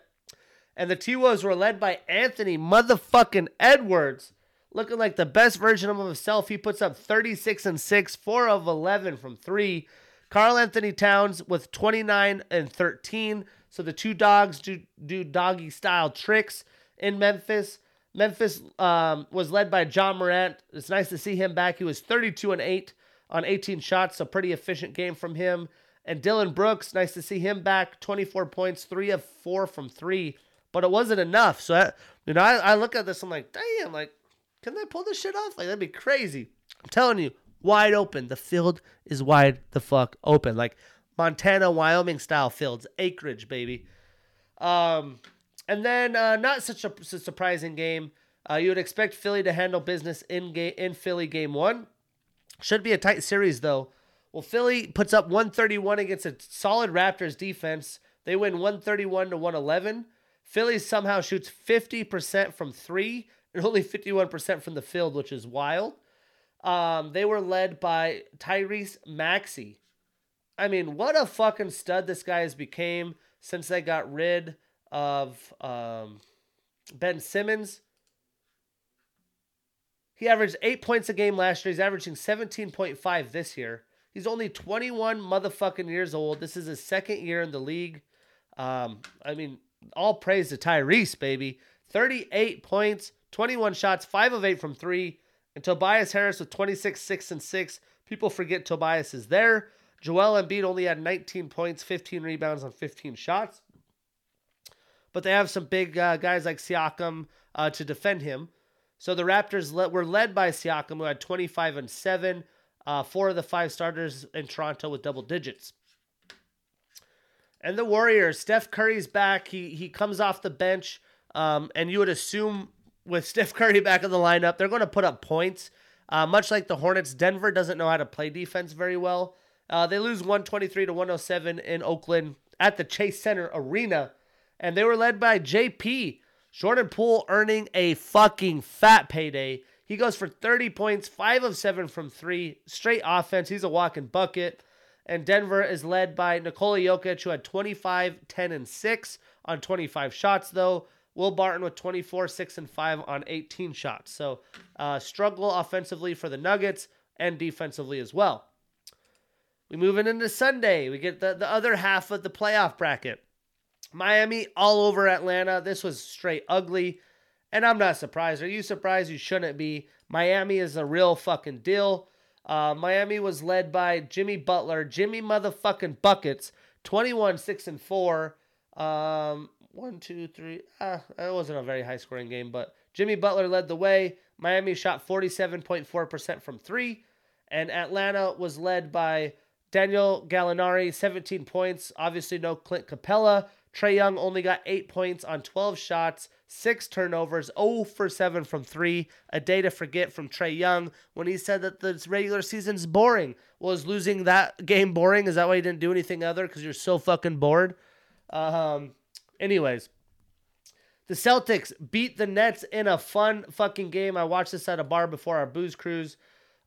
And the T Wolves were led by Anthony motherfucking Edwards, looking like the best version of himself. He puts up 36 and 6, 4 of 11 from 3. Karl-Anthony Towns with 29 and 13. So the two dogs do, do doggy style tricks in Memphis. Memphis um, was led by Ja Morant. It's nice to see him back. He was 32 and 8 on 18 shots, a pretty efficient game from him. And Dillon Brooks, nice to see him back, 24 points, three of four from three, but it wasn't enough. So, I, you know, I, I look at this, I'm like, damn, like, can they pull this shit off? Like, that'd be crazy. I'm telling you, wide open. The field is wide the fuck open. Like Montana, Wyoming style fields, acreage, baby. Um, and then uh, not such a, surprising game. Uh, you would expect Philly to handle business in ga- in Philly game one. Should be a tight series though. Well, Philly puts up 131 against a solid Raptors defense. They win 131 to 111. Philly somehow shoots 50% from three and only 51% from the field, which is wild. Um, they were led by Tyrese Maxey. I mean, what a fucking stud this guy has became since they got rid of um, Ben Simmons. He averaged eight points a game last year. He's averaging 17.5 this year. He's only 21 motherfucking years old. This is his second year in the league. Um, I mean, all praise to Tyrese, baby. 38 points, 21 shots, 5 of 8 from 3. And Tobias Harris with 26, 6, and 6. People forget Tobias is there. Joel Embiid only had 19 points, 15 rebounds on 15 shots. But they have some big uh, guys like Siakam uh, to defend him. So the Raptors le- were led by Siakam, who had 25 and 7, uh, four of the five starters in Toronto with double digits. And the Warriors, Steph Curry's back. He he comes off the bench, um, and you would assume with Steph Curry back in the lineup, they're going to put up points. Uh, much like the Hornets, Denver doesn't know how to play defense very well. Uh, they lose 123 to 107 in Oakland at the Chase Center Arena. and they were led by JP. Jordan Poole earning a fucking fat payday. He goes for 30 points, 5 of 7 from 3, straight offense. He's a walking bucket. And Denver is led by Nikola Jokic, who had 25, 10, and 6 on 25 shots, though. Will Barton with 24, 6, and 5 on 18 shots. So, uh, struggle offensively for the Nuggets and defensively as well. We move in into Sunday. We get the, the other half of the playoff bracket. Miami all over Atlanta. This was straight ugly. And I'm not surprised. Are you surprised? You shouldn't be. Miami is a real fucking deal. Uh, Miami was led by Jimmy Butler, Jimmy motherfucking Buckets, 21, 6, and 4. Um, one, two, three. Ah, it wasn't a very high scoring game, but Jimmy Butler led the way. Miami shot 47.4% from three. And Atlanta was led by Daniel Gallinari, 17 points. Obviously, no Clint Capela. Trae Young only got eight points on 12 shots, six turnovers, 0 for 7 from three. A day to forget from Trae Young when he said that the regular season's boring. Was losing that game boring? Is that why you didn't do anything other? Because you're so fucking bored? Um, anyways, the Celtics beat the Nets in a fun fucking game. I watched this at a bar before our booze cruise.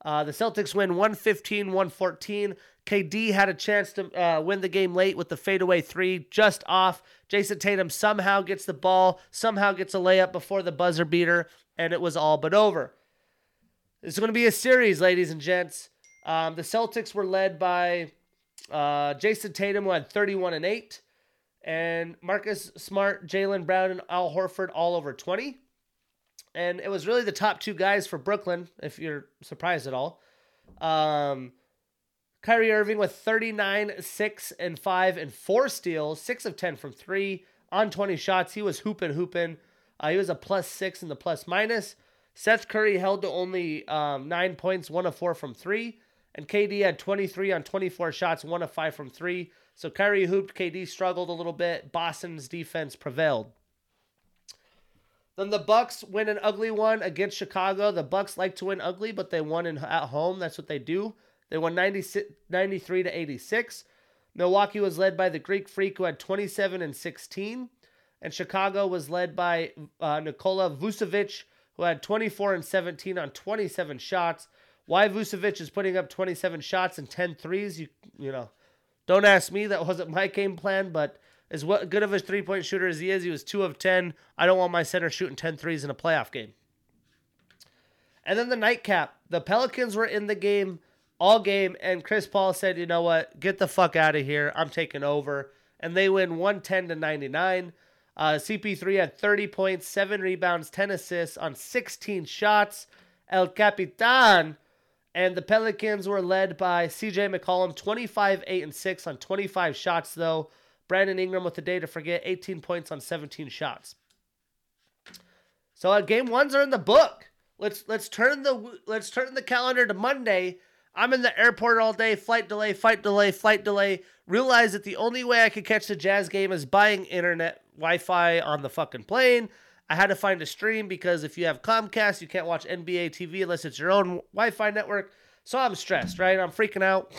Uh, the Celtics win 115 114. KD had a chance to uh, win the game late with the fadeaway three just off. Jayson Tatum somehow gets the ball, somehow gets a layup before the buzzer beater, and it was all but over. This is going to be a series, ladies and gents. Um, the Celtics were led by uh, Jayson Tatum, who had 31 and 8, and Marcus Smart, Jaylen Brown, and Al Horford all over 20. And it was really the top two guys for Brooklyn, if you're surprised at all. Um, Kyrie Irving with 39, 6, and 5, and 4 steals, 6 of 10 from 3 on 20 shots. He was hooping, hooping. Uh, he was a plus 6 in the plus minus. Seth Curry held to only um, 9 points, 1 of 4 from 3. And KD had 23 on 24 shots, 1 of 5 from 3. So Kyrie hooped, KD struggled a little bit. Boston's defense prevailed. Then the Bucks win an ugly one against Chicago. The Bucks like to win ugly, but they won in, at home. That's what they do. They won 93 to 86. Milwaukee was led by the Greek Freak, who had 27 and 16. And Chicago was led by uh, Nikola Vucevic, who had 24 and 17 on 27 shots. Why Vucevic is putting up 27 shots and 10 threes, you you know, don't ask me. That wasn't my game plan, but as what good of a three point shooter as he is, he was two of 10. I don't want my center shooting 10 threes in a playoff game. And then the nightcap. The Pelicans were in the game all game. And Chris Paul said, you know what? Get the fuck out of here. I'm taking over. And they win 110 to 99. Uh, CP3 had 30 points, 7 rebounds, 10 assists on 16 shots. El Capitan. And the Pelicans were led by CJ McCollum, 25, 8, and 6 on 25 shots, though. Brandon Ingram with the day to forget, 18 points on 17 shots. So uh, game ones are in the book. Let's let's turn the let's turn the calendar to Monday I'm in the airport all day, flight delay, flight delay, flight delay. Realize that the only way I could catch the Jazz game is buying internet Wi Fi on the fucking plane. I had to find a stream because if you have Comcast, you can't watch NBA TV unless it's your own Wi Fi network. So I'm stressed, right? I'm freaking out.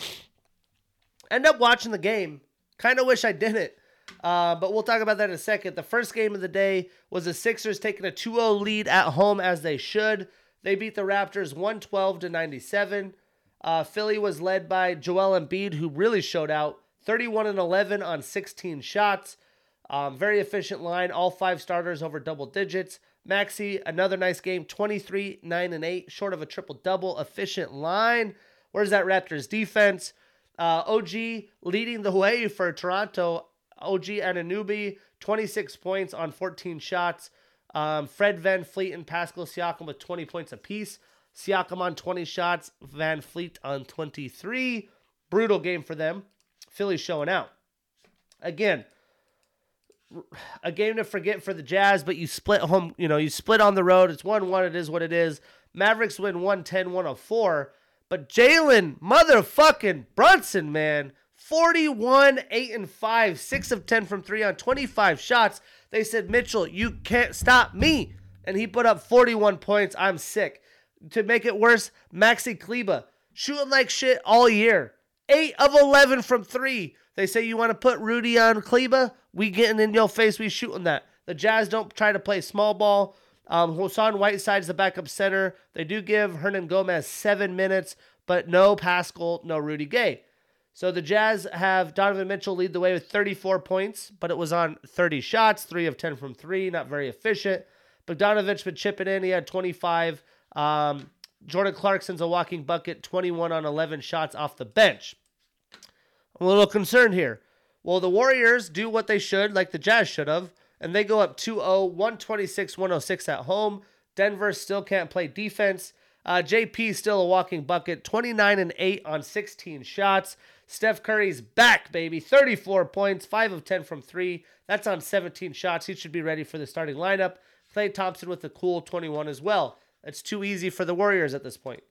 End up watching the game. Kind of wish I didn't. Uh, but we'll talk about that in a second. The first game of the day was the Sixers taking a 2 0 lead at home as they should. They beat the Raptors 112 to 97. Uh, Philly was led by Joel Embiid, who really showed out 31 and 11 on 16 shots. Um, very efficient line, all five starters over double digits. Maxey, another nice game, 23, 9, and 8, short of a triple double. Efficient line. Where's that Raptors defense? Uh, OG leading the way for Toronto. OG Anunoby, 26 points on 14 shots. Um, Fred VanVleet and Pascal Siakam with 20 points apiece. Siakam on 20 shots, VanVleet on 23. Brutal game for them. Philly showing out. Again, a game to forget for the Jazz, but you split home, you know, you split on the road. It's 1 1. It is what it is. Mavericks win 110 104. But Jalen motherfucking Brunson, man, 41, 8 and 5, 6 of 10 from 3 on 25 shots. They said, Mitchell, you can't stop me. And he put up 41 points. I'm sick to make it worse, Maxi Kleber shooting like shit all year. 8 of 11 from 3. They say you want to put Rudy on Kleber, we getting in your face, we shooting that. The Jazz don't try to play small ball. Um, Hassan Whiteside's the backup center. They do give Hernangomez seven minutes, but no Paschall, no Rudy Gay. So the Jazz have Donovan Mitchell lead the way with 34 points, but it was on 30 shots, three of 10 from three, not very efficient. Bogdanovich been chipping in. He had 25. Um, Jordan Clarkson's a walking bucket, 21 on 11 shots off the bench. I'm a little concerned here. Well, the Warriors do what they should, like the Jazz should have, and they go up 2 0, 126 106 at home. Denver still can't play defense. Uh, JP still a walking bucket, 29 and 8 on 16 shots. Steph Curry's back, baby. 34 points, 5 of 10 from 3. That's on 17 shots. He should be ready for the starting lineup. Klay Thompson with a cool 21 as well. It's too easy for the Warriors at this point.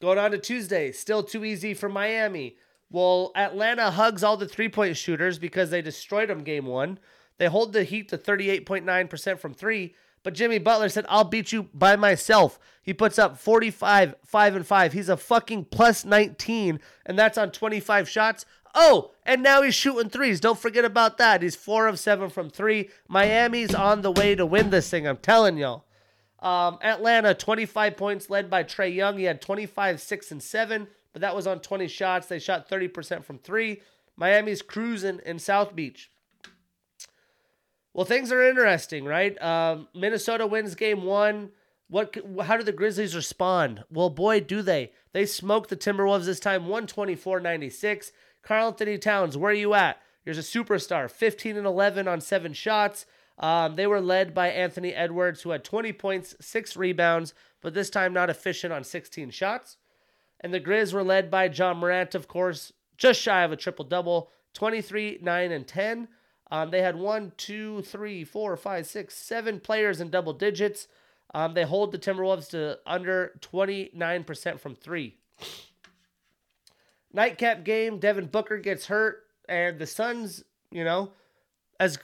Going on to Tuesday, still too easy for Miami. Well, Atlanta hugs all the three point shooters because they destroyed them game one. They hold the Heat to 38.9% from three, but Jimmy Butler said, I'll beat you by myself. He puts up 45, 5 and 5. He's a fucking plus 19, and that's on 25 shots. Oh, and now he's shooting threes. Don't forget about that. He's 4 of 7 from 3. Miami's on the way to win this thing, I'm telling y'all. Um, Atlanta, 25 points, led by Trae Young. He had 25, 6, and 7, but that was on 20 shots. They shot 30% from 3. Miami's cruising in South Beach. Well, things are interesting, right? Um, Minnesota wins game one. What? How do the Grizzlies respond? Well, boy, do they. They smoked the Timberwolves this time, 124-96. Karl-Anthony Towns, where are you at? Here's a superstar, 15 and 11 on seven shots. Um, they were led by Anthony Edwards, who had 20 points, six rebounds, but this time not efficient on 16 shots. And the Grizz were led by Ja Morant, of course, just shy of a triple double, 23, 9, and 10. Um, they had one, two, three, four, five, six, seven players in double digits. Um, they hold the Timberwolves to under 29% from three. Nightcap game, Devin Booker gets hurt, and the Suns, you know, as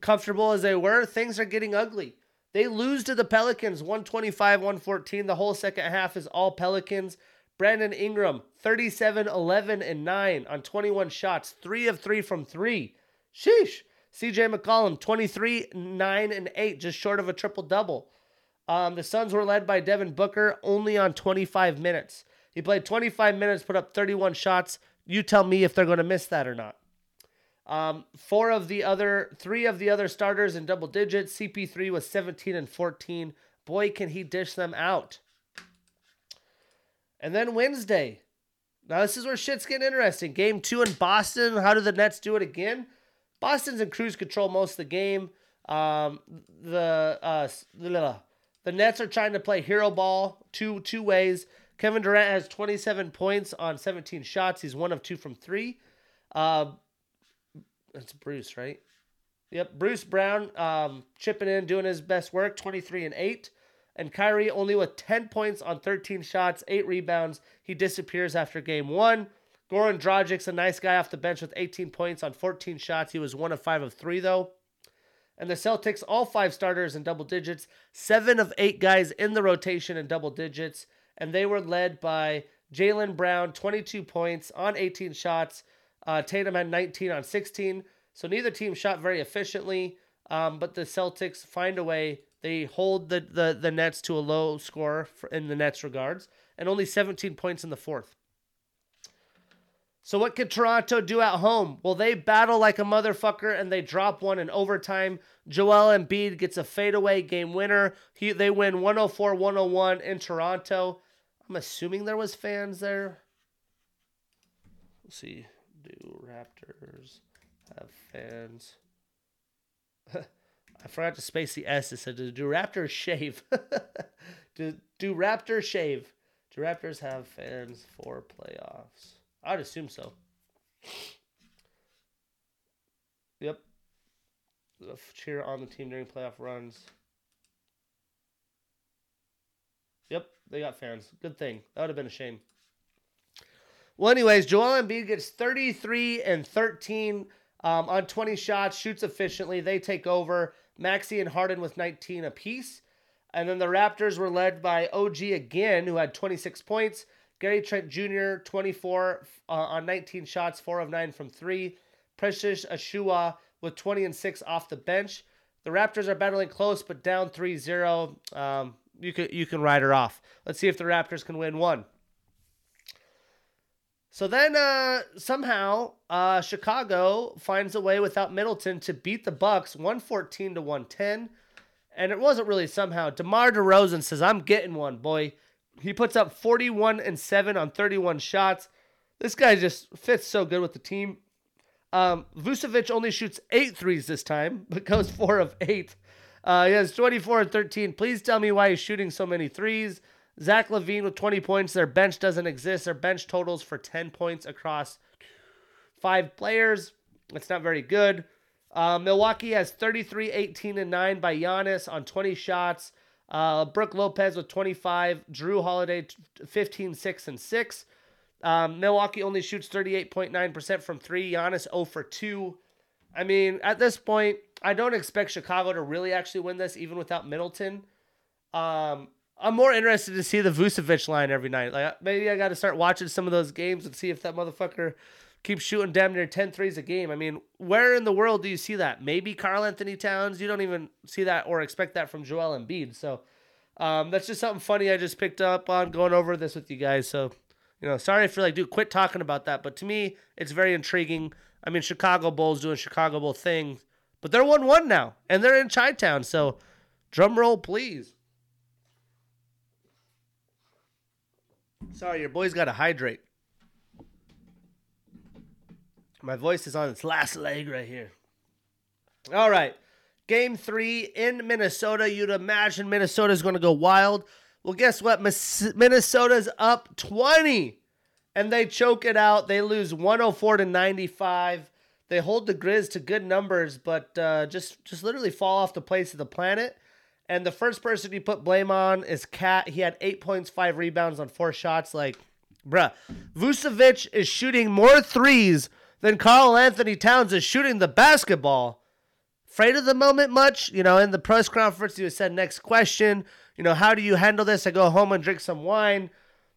comfortable as they were, things are getting ugly. They lose to the Pelicans 125 114. The whole second half is all Pelicans. Brandon Ingram, 37 11 and 9 on 21 shots, 3 of 3 from 3. Sheesh. CJ McCollum, 23, 9, and 8, just short of a triple double. Um, the Suns were led by Devin Booker only on 25 minutes. He played 25 minutes, put up 31 shots. You tell me if they're going to miss that or not. Um, four of the other, three of the other starters in double digits. CP3 was 17 and 14. Boy, can he dish them out. And then Wednesday. Now, this is where shit's getting interesting. Game two in Boston. How do the Nets do it again? Boston's in cruise control most of the game. Um, the uh, the, Nets are trying to play hero ball two two ways. Kevin Durant has 27 points on 17 shots. He's one of two from three. Uh, that's Bruce, right? Yep, Bruce Brown um, chipping in, doing his best work, 23 and 8. And Kyrie only with 10 points on 13 shots, 8 rebounds. He disappears after game one. Goran Dragic's a nice guy off the bench with 18 points on 14 shots. He was one of five of three, though. And the Celtics, all five starters in double digits, seven of eight guys in the rotation in double digits. And they were led by Jaylen Brown, 22 points on 18 shots. Uh, Tatum had 19 on 16. So neither team shot very efficiently. Um, but the Celtics find a way. They hold the, the, the Nets to a low score for, in the Nets regards, and only 17 points in the fourth. So what could Toronto do at home? Well, they battle like a motherfucker and they drop one in overtime. Joel Embiid gets a fadeaway game winner. He, they win 104-101 in Toronto. I'm assuming there was fans there. Let's see. Do Raptors have fans? I forgot to space the S. It said, do Raptors shave? do, do Raptors shave? Do Raptors have fans for playoffs? I'd assume so. Yep. Cheer on the team during playoff runs. Yep, they got fans. Good thing. That would have been a shame. Well, anyways, Joel Embiid gets 33 and 13 um, on 20 shots, shoots efficiently. They take over. Maxey and Harden with 19 apiece. And then the Raptors were led by OG again, who had 26 points. Gary Trent Jr., 24 uh, on 19 shots, 4 of 9 from 3. Precious Achiuwa with 20 and 6 off the bench. The Raptors are battling close, but down 3 0. Um, you, can, you can ride her off. Let's see if the Raptors can win one. So then uh, somehow uh, Chicago finds a way without Middleton to beat the Bucks 114 to 110. And it wasn't really somehow. DeMar DeRozan says, I'm getting one, boy. He puts up 41 and 7 on 31 shots. This guy just fits so good with the team. Um, Vucevic only shoots eight threes this time, but goes four of eight. Uh, he has 24 and 13. Please tell me why he's shooting so many threes. Zach LaVine with 20 points. Their bench doesn't exist. Their bench totals for 10 points across five players. It's not very good. Uh, Milwaukee has 33, 18, and 9 by Giannis on 20 shots. Uh, Brook Lopez with 25. Jrue Holiday 15, 6, and 6. Um, Milwaukee only shoots 38.9% from three. Giannis 0 for 2. I mean, at this point, I don't expect Chicago to really actually win this, even without Middleton. Um, I'm more interested to see the Vucevic line every night. Like maybe I got to start watching some of those games and see if that motherfucker keeps shooting damn near 10 threes a game. I mean, where in the world do you see that? Maybe Karl-Anthony Towns. You don't even see that or expect that from Joel Embiid. So um, that's just something funny I just picked up on going over this with you guys. So, you know, sorry if you're like, dude, quit talking about that. But to me, it's very intriguing. I mean, Chicago Bulls doing Chicago Bull things, but they're 1 1 now and they're in Chi Town. So drum roll, please. Sorry, your boy's got to hydrate. My voice is on its last leg right here. All right. Game three in Minnesota. You'd imagine Minnesota's going to go wild. Well, guess what? Minnesota's up 20 and they choke it out. They lose 104 to 95. They hold the Grizz to good numbers, but uh, just just literally fall off the place of the planet. And the first person you put blame on is KAT. He had eight points, five rebounds on four shots. Like, bruh, Vucevic is shooting more threes than Karl-Anthony Towns is shooting the basketball. Afraid of the moment much? You know, in the press conference, you said, next question. You know, how do you handle this? I go home and drink some wine.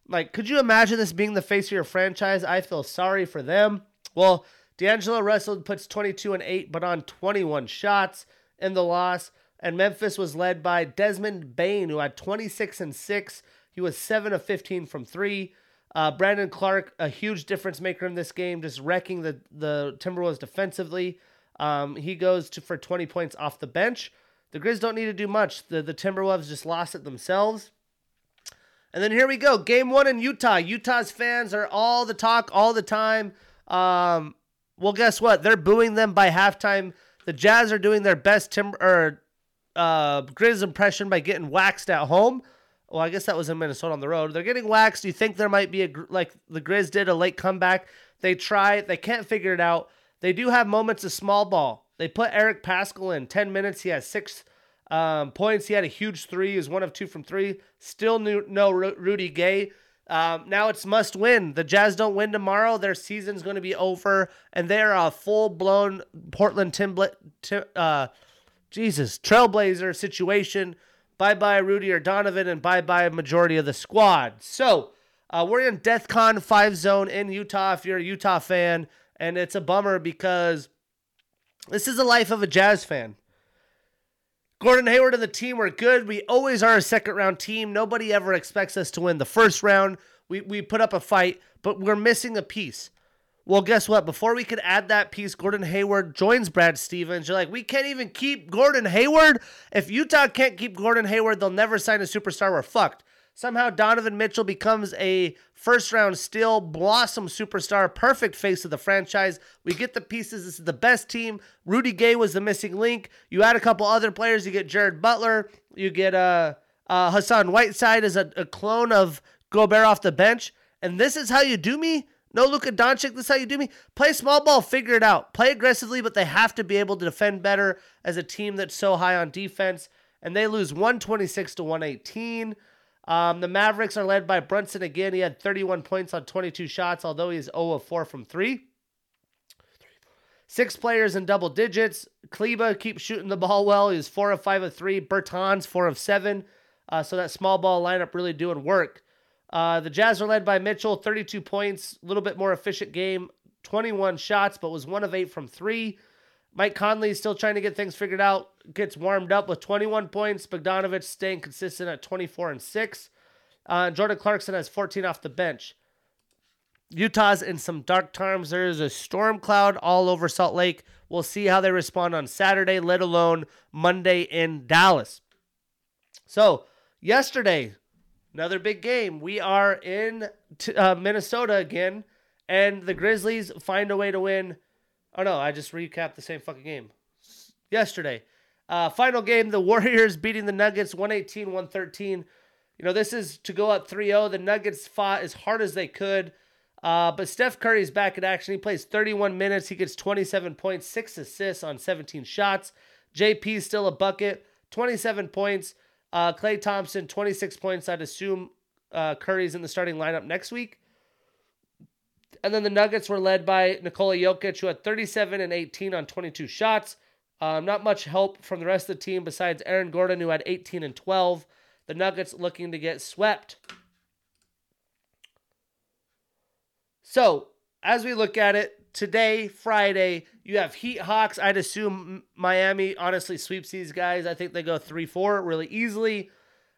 Like, could you imagine this being the face of your franchise? I feel sorry for them. Well, D'Angelo Russell puts 22 and 8, but on 21 shots in the loss and Memphis was led by Desmond Bane, who had 26 and 6. He was 7 of 15 from 3. Uh, Brandon Clarke, a huge difference maker in this game, just wrecking the, the Timberwolves defensively. Um, he goes to for 20 points off the bench. The Grizz don't need to do much. The, the Timberwolves just lost it themselves. And then here we go. Game one in Utah. Utah's fans are all the talk all the time. Um, well, guess what? They're booing them by halftime. The Jazz are doing their best Tim or uh, Grizz impression by getting waxed at home. Well, I guess that was in Minnesota on the road. They're getting waxed. You think there might be a like the Grizz did a late comeback? They try. They can't figure it out. They do have moments of small ball. They put Eric Paschall in ten minutes. He has six um, points. He had a huge three. Was one of two from three. Still new, no Rudy Gay. Um, now it's must win. The Jazz don't win tomorrow. Their season's going to be over, and they're a full blown Portland Timber. Tim, uh, Jesus, trailblazer situation. Bye bye Rudy or Donovan, and bye bye majority of the squad. So uh, we're in DEFCON 5 zone in Utah if you're a Utah fan, and it's a bummer because this is the life of a Jazz fan. Gordon Hayward and the team were good. We always are a second round team. Nobody ever expects us to win the first round. We, we put up a fight, but we're missing a piece. Well, guess what? Before we could add that piece, Gordon Hayward joins Brad Stevens. You're like, we can't even keep Gordon Hayward. If Utah can't keep Gordon Hayward, they'll never sign a superstar. We're fucked. Somehow Donovan Mitchell becomes a first round steal, blossom superstar, perfect face of the franchise. We get the pieces. This is the best team. Rudy Gay was the missing link. You add a couple other players. You get Jared Butler. You get uh, uh, Hassan Whiteside as a, a clone of Gobert off the bench. And this is how you do me? No Luka Doncic, this is how you do me. Play small ball, figure it out. Play aggressively, but they have to be able to defend better as a team that's so high on defense. And they lose 126 to 118. Um, the Mavericks are led by Brunson again. He had 31 points on 22 shots, although he's 0 of 4 from 3. Six players in double digits. Kleber keeps shooting the ball well. He's 4 of 5 of 3. Bertans, 4 of 7. Uh, so that small ball lineup really doing work. Uh, the Jazz are led by Mitchell, 32 points, a little bit more efficient game, 21 shots, but was one of eight from three. Mike Conley is still trying to get things figured out, gets warmed up with 21 points. Bogdanovich staying consistent at 24 and 6. Uh, Jordan Clarkson has 14 off the bench. Utah's in some dark times. There is a storm cloud all over Salt Lake. We'll see how they respond on Saturday, let alone Monday in Dallas. So, yesterday, another big game. We are in t- uh, Minnesota again, and the Grizzlies find a way to win. Oh, no, I just recapped the same fucking game. Yesterday. Uh, final game, the Warriors beating the Nuggets 118 113. You know, this is to go up 3 0. The Nuggets fought as hard as they could. Uh, but Steph Curry's back in action. He plays 31 minutes. He gets 27 points, six assists on 17 shots. JP's still a bucket, 27 points. Uh, Klay Thompson, 26 points. I'd assume uh, Curry's in the starting lineup next week. And then the Nuggets were led by Nikola Jokic, who had 37 and 18 on 22 shots. Um, not much help from the rest of the team besides Aaron Gordon, who had 18 and 12. The Nuggets looking to get swept. So, as we look at it, today, Friday, you have Heat Hawks. I'd assume Miami honestly sweeps these guys. I think they go 3 4 really easily.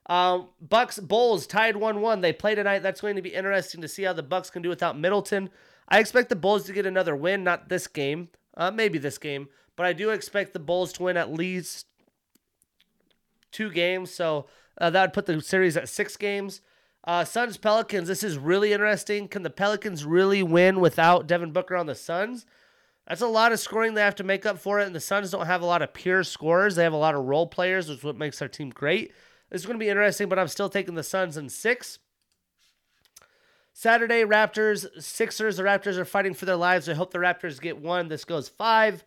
Um, Bucks Bulls tied 1 1. They play tonight. That's going to be interesting to see how the Bucks can do without Middleton. I expect the Bulls to get another win, not this game, uh, maybe this game, but I do expect the Bulls to win at least two games. So uh, that would put the series at six games. Uh, Suns Pelicans. This is really interesting. Can the Pelicans really win without Devin Booker on the Suns? That's a lot of scoring they have to make up for it, and the Suns don't have a lot of pure scorers. They have a lot of role players, which is what makes their team great. This is going to be interesting, but I'm still taking the Suns in six. Saturday, Raptors, Sixers. The Raptors are fighting for their lives. I hope the Raptors get one. This goes five.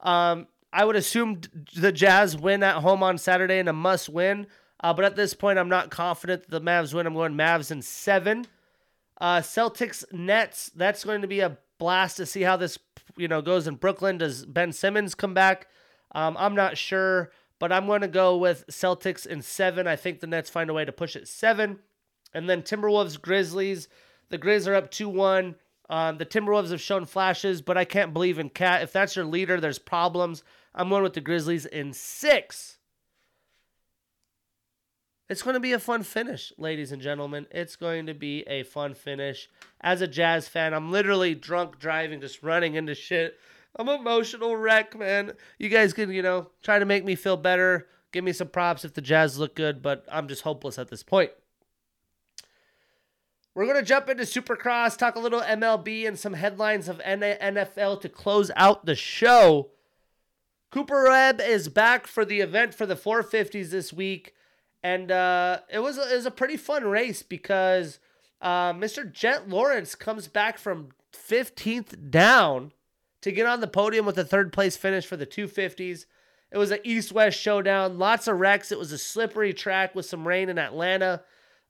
Um, I would assume the Jazz win at home on Saturday and a must win. Uh, but at this point, I'm not confident that the Mavs win. I'm going Mavs in seven. Uh, Celtics Nets. That's going to be a blast to see how this you know goes in Brooklyn. Does Ben Simmons come back? Um, I'm not sure, but I'm going to go with Celtics in seven. I think the Nets find a way to push it seven, and then Timberwolves Grizzlies. The Grizz are up two one. Um, the Timberwolves have shown flashes, but I can't believe in KAT. If that's your leader, there's problems. I'm going with the Grizzlies in six. It's going to be a fun finish, ladies and gentlemen. It's going to be a fun finish. As a Jazz fan, I'm literally drunk driving, just running into shit. I'm emotional wreck, man. You guys can, you know, try to make me feel better. Give me some props if the Jazz look good, but I'm just hopeless at this point. We're going to jump into Supercross, talk a little MLB and some headlines of NFL to close out the show. Cooper Webb is back for the event for the 450s this week and uh, it was it was a pretty fun race because uh, Mr. Jett Lawrence comes back from 15th down to get on the podium with a third place finish for the 250s. It was an east west showdown, lots of wrecks. It was a slippery track with some rain in Atlanta.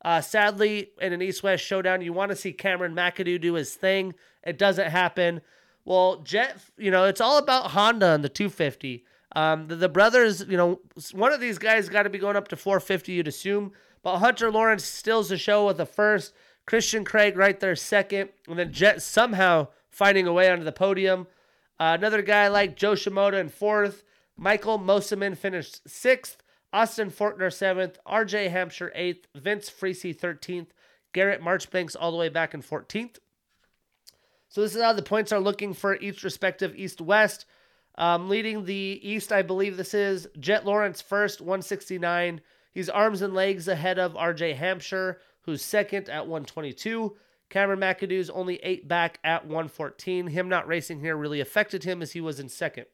Uh, sadly, in an east west showdown, you want to see Cameron McAdoo do his thing. It doesn't happen. Well, Jett, you know, it's all about Honda and the 250. Um, the, the, brothers, you know, one of these guys got to be going up to 450, you'd assume. But Hunter Lawrence steals the show with the first. Christian Craig right there second. And then Jett somehow finding a way onto the podium. Uh, another guy like Jo Shimoda in fourth. Michael Mosiman finished sixth. Austin Forkner seventh. RJ Hampshire eighth. Vince Friese 13th. Garrett Marchbanks all the way back in 14th. So this is how the points are looking for each respective East West. Um, leading the East, I believe this is Jett Lawrence first, 169. He's arms and legs ahead of RJ Hampshire, who's second at 122. Cameron McAdoo's only eight back at 114. Him not racing here really affected him as he was in second.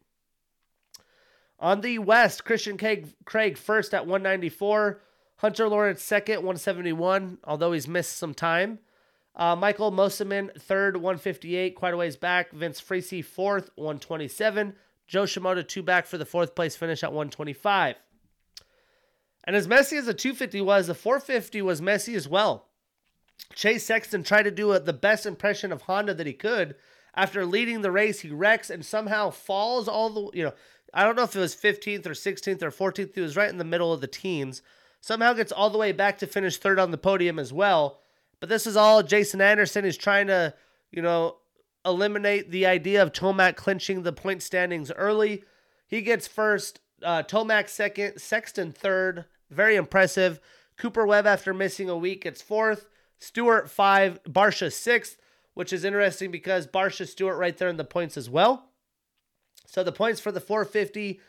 On the West, Christian Craig, Craig first at 194. Hunter Lawrence second, 171, although he's missed some time. Uh, Michael Mosiman third, 158, quite a ways back. Vince Friese fourth, 127. Jo Shimoda two back for the fourth place finish at 125. And as messy as the 250 was, the 450 was messy as well. Chase Sexton tried to do a, the best impression of Honda that he could. After leading the race, he wrecks and somehow falls all the, you know, I don't know if it was 15th or 16th or 14th. He was right in the middle of the teens. Somehow gets all the way back to finish third on the podium as well. But this is all Jason Anderson is trying to, you know, eliminate the idea of Tomac clinching the point standings early. He gets first, uh, Tomac second, Sexton third. Very impressive. Cooper Webb, after missing a week, gets fourth. Stewart five, Barcia sixth, which is interesting because Barcia Stewart right there in the points as well. So the points for the 450,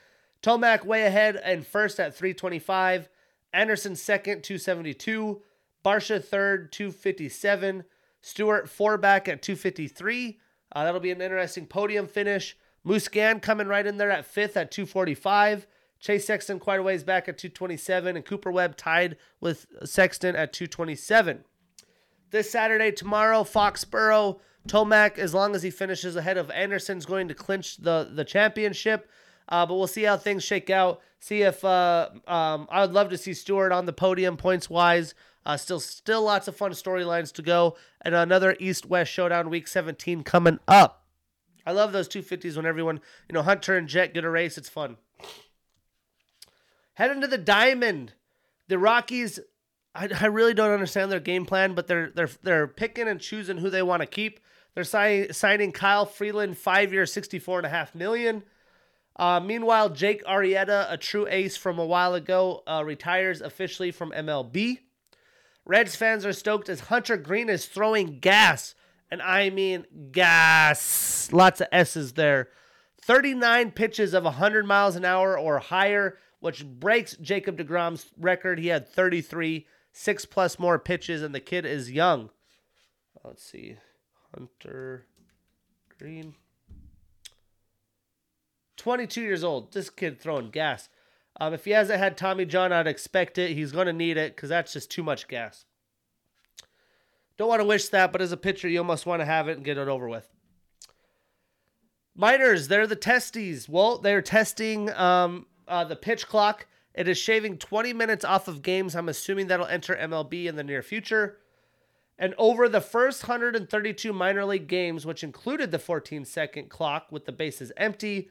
Tomac way ahead and first at 325. Anderson second, 272. Barcia third, 257. Stewart four back at 253. Uh, that'll be an interesting podium finish. Musquin coming right in there at fifth at 245. Chase Sexton quite a ways back at 227, and Cooper Webb tied with Sexton at 227. This Saturday, tomorrow, Foxborough, Tomac, as long as he finishes ahead of Anderson, is going to clinch the, the championship. Uh, but we'll see how things shake out. See if uh, um, I would love to see Stewart on the podium points wise. Uh, still, still lots of fun storylines to go, and another East-West showdown week 17 coming up. I love those 250s when everyone, you know, Hunter and Jett get a race. It's fun. Head into the Diamond. The Rockies. I, I really don't understand their game plan, but they're they're they're picking and choosing who they want to keep. They're si- signing Kyle Freeland, five year, sixty four and a half million. Uh, meanwhile, Jake Arrieta, a true ace from a while ago, uh, retires officially from MLB. Reds fans are stoked as Hunter Greene is throwing gas, and I mean gas. Lots of S's there. 39 pitches of 100 miles an hour or higher, which breaks Jacob DeGrom's record. He had 33, six plus more pitches, and the kid is young. Let's see. Hunter Greene. 22 years old. This kid throwing gas. Um, if he hasn't had Tommy John, I'd expect it. He's going to need it because that's just too much gas. Don't want to wish that, but as a pitcher, you almost want to have it and get it over with. Minors, they're the testes. Well, they're testing um, uh, the pitch clock. It is shaving 20 minutes off of games. I'm assuming that'll enter MLB in the near future. And over the first 132 minor league games, which included the 14 second clock with the bases empty,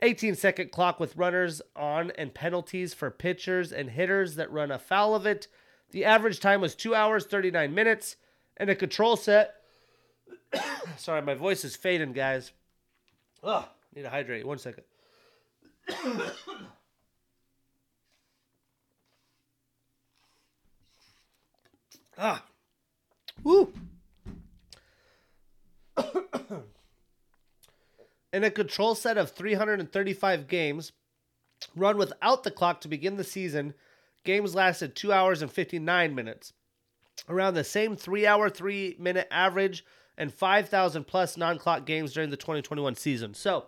18 second clock with runners on and penalties for pitchers and hitters that run afoul of it. The average time was 2 hours 39 minutes and a control set. Sorry, my voice is fading, guys. Ugh, need to hydrate. One second. ah. Woo. In a control set of 335 games, run without the clock to begin the season, games lasted 2 hours and 59 minutes. Around the same 3 hour, 3 minute average and 5,000 plus non clock games during the 2021 season. So,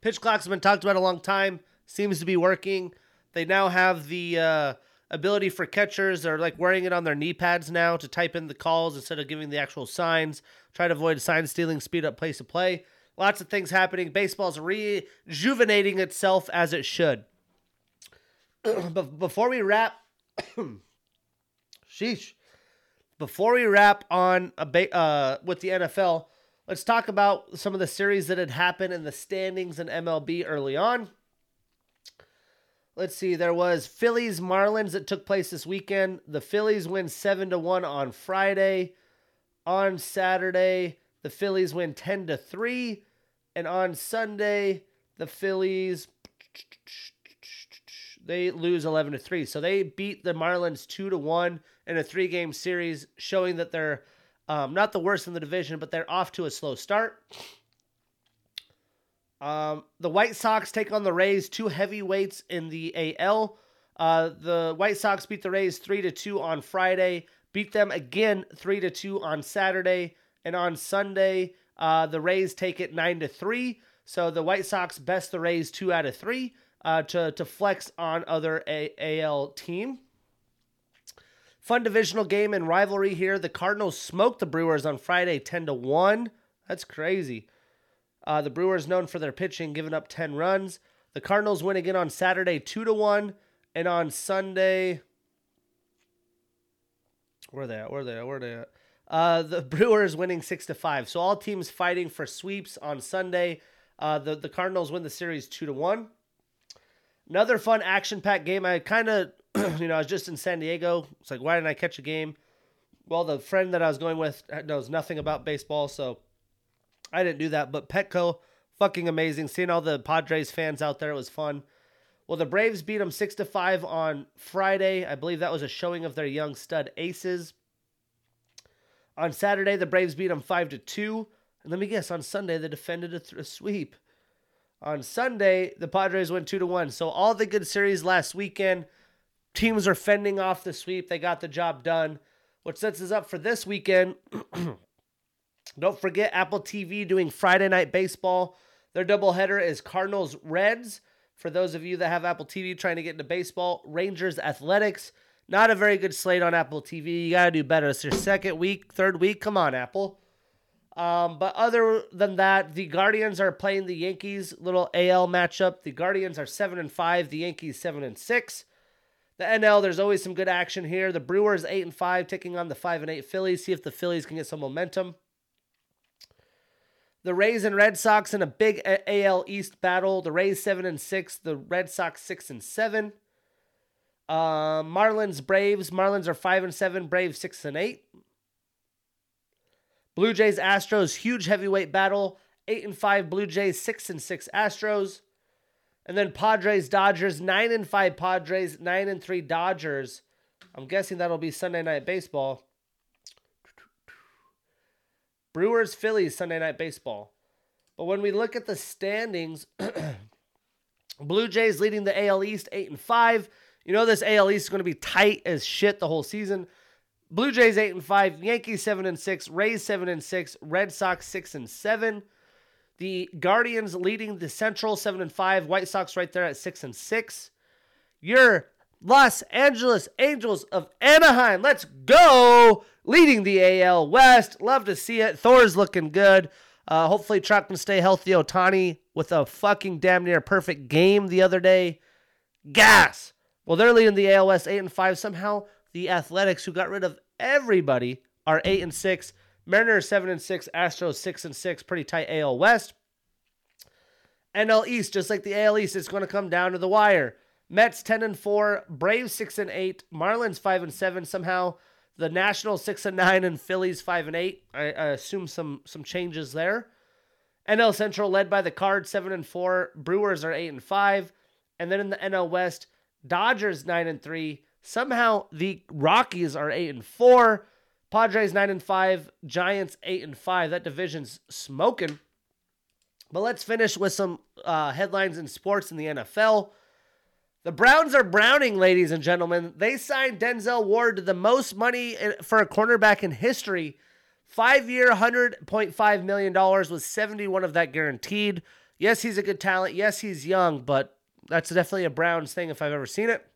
pitch clocks have been talked about a long time, seems to be working. They now have the uh, ability for catchers, they're like wearing it on their knee pads now to type in the calls instead of giving the actual signs, try to avoid sign stealing, speed up pace of play. Lots of things happening. Baseball's rejuvenating itself as it should. but before we wrap, sheesh. Before we wrap on a ba- uh, with the NFL, let's talk about some of the series that had happened in the standings in MLB early on. Let's see. There was Phillies Marlins that took place this weekend. The Phillies win seven to one on Friday. On Saturday, the Phillies win ten to three. And on Sunday, the Phillies they lose 11 to 3. So they beat the Marlins 2 to 1 in a three-game series showing that they're um, not the worst in the division, but they're off to a slow start. Um, the White Sox take on the Rays, two heavyweights in the AL. Uh, the White Sox beat the Rays 3 to 2 on Friday, beat them again 3 to 2 on Saturday, and on Sunday uh, the Rays take it nine to three. So the White Sox best the Rays two out of three uh, to to flex on other A- AL team. Fun divisional game and rivalry here. The Cardinals smoked the Brewers on Friday, ten to one. That's crazy. Uh, the Brewers known for their pitching, giving up ten runs. The Cardinals win again on Saturday, two to one, and on Sunday. Where are they at? Where are they at? Where are they at? Uh, the Brewers winning six to five. So all teams fighting for sweeps on Sunday. Uh, the the Cardinals win the series two to one. Another fun action packed game. I kind of, you know, I was just in San Diego. It's like, why didn't I catch a game? well, the friend that I was going with knows nothing about baseball, so I didn't do that. But Petco, fucking amazing. Seeing all the Padres fans out there, it was fun. Well, the Braves beat them six to five on Friday. I believe that was a showing of their young stud aces. On Saturday, the Braves beat them five to two. And let me guess, on Sunday they defended a, th- a sweep. On Sunday, the Padres went two to one. So all the good series last weekend, teams are fending off the sweep. They got the job done. What sets us up for this weekend? Don't forget Apple TV doing Friday night baseball. Their doubleheader is Cardinals Reds. For those of you that have Apple TV trying to get into baseball, Rangers Athletics. Not a very good slate on Apple TV. You got to do better. It's your second week, third week. Come on, Apple. Um, but other than that, the Guardians are playing the Yankees. Little AL matchup. The Guardians are seven and five. The Yankees seven and six. The NL, there's always some good action here. The Brewers eight and five, taking on the five and eight Phillies. See if the Phillies can get some momentum. The Rays and Red Sox in a big AL East battle. The Rays seven and six. The Red Sox six and seven. Uh, Marlins Braves. Marlins are five and seven. Braves six and eight. Blue Jays Astros huge heavyweight battle. Eight and five Blue Jays. Six and six Astros. And then Padres, Dodgers, nine and five Padres, nine and three Dodgers. I'm guessing that'll be Sunday night baseball. Brewers, Phillies, Sunday night baseball. But when we look at the standings, Blue Jays leading the AL East eight and five. You know this AL East is going to be tight as shit the whole season. Blue Jays eight and five, Yankees seven and six, Rays seven and six, Red Sox six and seven. The Guardians leading the Central seven and five. White Sox right there at six and six. Your Los Angeles Angels of Anaheim. Let's go! Leading the AL West. Love to see it. Thor's looking good. Uh, hopefully, Trout can stay healthy. Ohtani with a fucking damn near perfect game the other day. Gas. Well, they're leading the AL West eight and five. Somehow, the Athletics, who got rid of everybody, are eight and six. Mariners seven and six, Astros six and six, pretty tight AL West. NL East, just like the AL East, it's going to come down to the wire. Mets ten and four, Braves six and eight, Marlins five and seven. Somehow the Nationals six and nine, and Phillies five and eight. I, I assume some some changes there. NL Central led by the Cards seven and four, Brewers are eight and five, and then in the NL West, Dodgers nine and three. Somehow the Rockies are eight and four. Padres nine and five, Giants eight and five. That division's smoking. But let's finish with some uh, headlines in sports in the NFL. The Browns are browning, ladies and gentlemen. They signed Denzel Ward to the most money for a cornerback in history. Five year, $100.5 million with 71 of that guaranteed. Yes, he's a good talent. Yes, he's young, but that's definitely a Browns thing if I've ever seen it.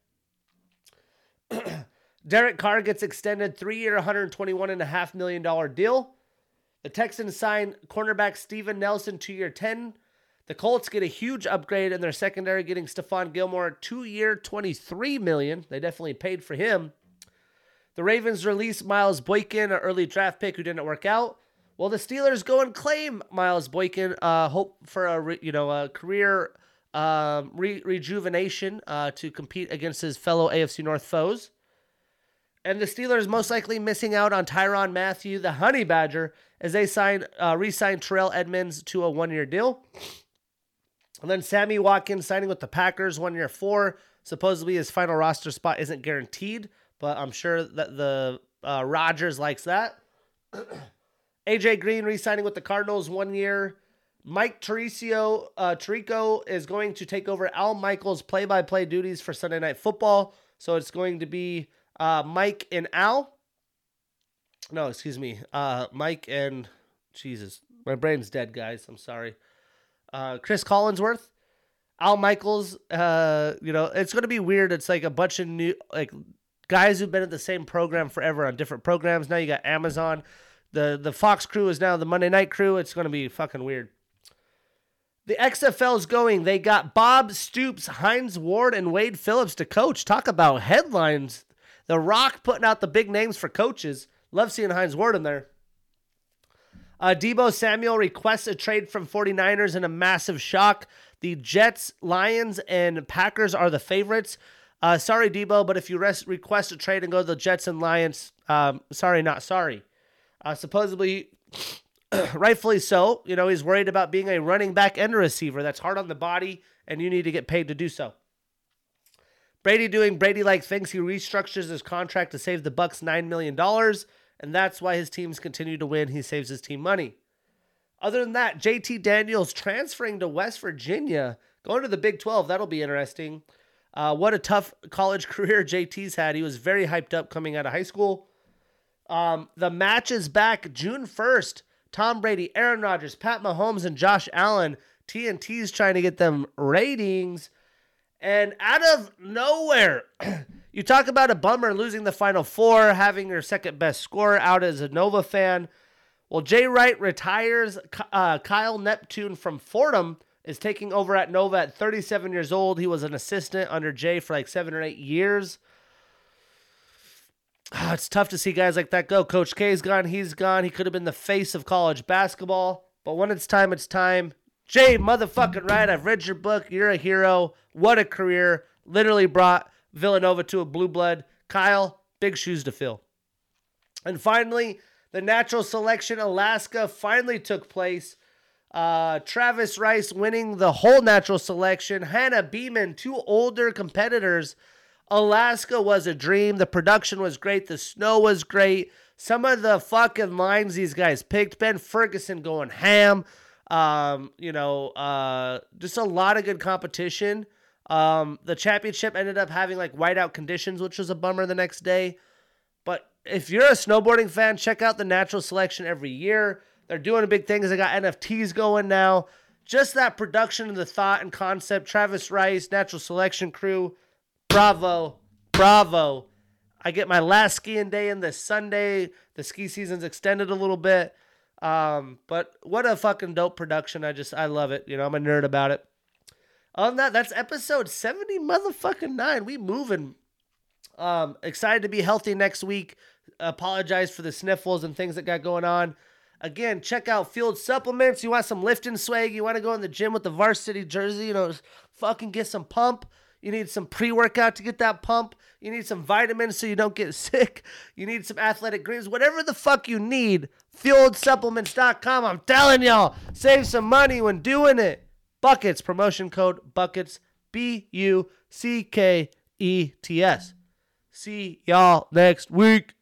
Derek Carr gets extended three year, $121.5 million deal. The Texans sign cornerback Steven Nelson, two year, 10. The Colts get a huge upgrade in their secondary, getting Stephon Gilmore, two year, 23 million. They definitely paid for him. The Ravens release Miles Boykin, an early draft pick who didn't work out. Well, the Steelers go and claim Miles Boykin, uh, hope for a you know a career um, re- rejuvenation uh, to compete against his fellow AFC North foes. And the Steelers most likely missing out on Tyrann Mathieu, the Honey Badger, as they sign uh, re-sign Terrell Edmunds to a one-year deal. And then Sammy Watkins signing with the Packers, one year four. Supposedly his final roster spot isn't guaranteed, but I'm sure that the uh, Rodgers likes that. AJ Green re-signing with the Cardinals, one year. Mike Tirico, uh, Tirico is going to take over Al Michaels' play-by-play duties for Sunday Night Football. So it's going to be uh, Mike and Al. No, excuse me. Uh, Mike and Jesus, my brain's dead, guys. I'm sorry. Uh, Cris Collinsworth, Al Michaels. Uh, you know, it's gonna be weird. It's like a bunch of new like guys who've been at the same program forever on different programs. Now you got Amazon. The the Fox crew is now the Monday Night crew. It's gonna be fucking weird. The XFL's going. They got Bob Stoops, Hines Ward, and Wade Phillips to coach. Talk about headlines the Rock putting out the big names for coaches. Love seeing Hines Ward in there. Uh, Deebo Samuel requests a trade from 49ers in a massive shock. The Jets, Lions, and Packers are the favorites. Uh, sorry, Deebo, but if you request a trade and go to the Jets and Lions, um, sorry, not sorry. Uh, supposedly, rightfully so. You know, he's worried about being a running back and a receiver. That's hard on the body, and you need to get paid to do so. Brady doing Brady like things. He restructures his contract to save the Bucs $9 million, and that's why his teams continue to win. He saves his team money. Other than that, JT Daniels transferring to West Virginia, going to the Big 12. That'll be interesting. Uh, what a tough college career JT's had. He was very hyped up coming out of high school. Um, the match is back June 1st. Tom Brady, Aaron Rodgers, Pat Mahomes, and Josh Allen. TNT's trying to get them ratings. And out of nowhere, you talk about a bummer losing the final four, having your second best scorer out as a Nova fan. Well, Jay Wright retires. Uh, Kyle Neptune from Fordham is taking over at Nova at 37 years old. He was an assistant under Jay for like seven or eight years. Oh, it's tough to see guys like that go. Coach K's gone. He's gone. He could have been the face of college basketball. But when it's time, it's time. Jay, motherfucking right. I've read your book. You're a hero. What a career. Literally brought Villanova to a blue blood. Kyle, big shoes to fill. And finally, the natural selection Alaska finally took place. Uh, Travis Rice winning the whole natural selection. Hana Beaman, two older competitors. Alaska was a dream. The production was great. The snow was great. Some of the fucking lines these guys picked. Ben Ferguson going ham. Um, you know, uh, just a lot of good competition. Um, the championship ended up having like whiteout conditions, which was a bummer the next day. But if you're a snowboarding fan, check out the natural selection every year. They're doing a big things. They got NFTs going now. Just that production and the thought and concept. Travis Rice, natural selection crew. Bravo. Bravo. I get my last skiing day in this Sunday. The ski season's extended a little bit. Um, but what a fucking dope production. I just, I love it. You know, I'm a nerd about it. On that, that's episode 70 motherfucking nine. We moving. Um, excited to be healthy next week. Apologize for the sniffles and things that got going on. Again, check out Field Supplements. You want some lifting swag? You want to go in the gym with the varsity jersey? You know, fucking get some pump. You need some pre workout to get that pump. You need some vitamins so you don't get sick. You need some athletic greens. Whatever the fuck you need, fieldsupplements.com. I'm telling y'all, save some money when doing it. Buckets, promotion code Buckets, B U C K E T S. See y'all next week.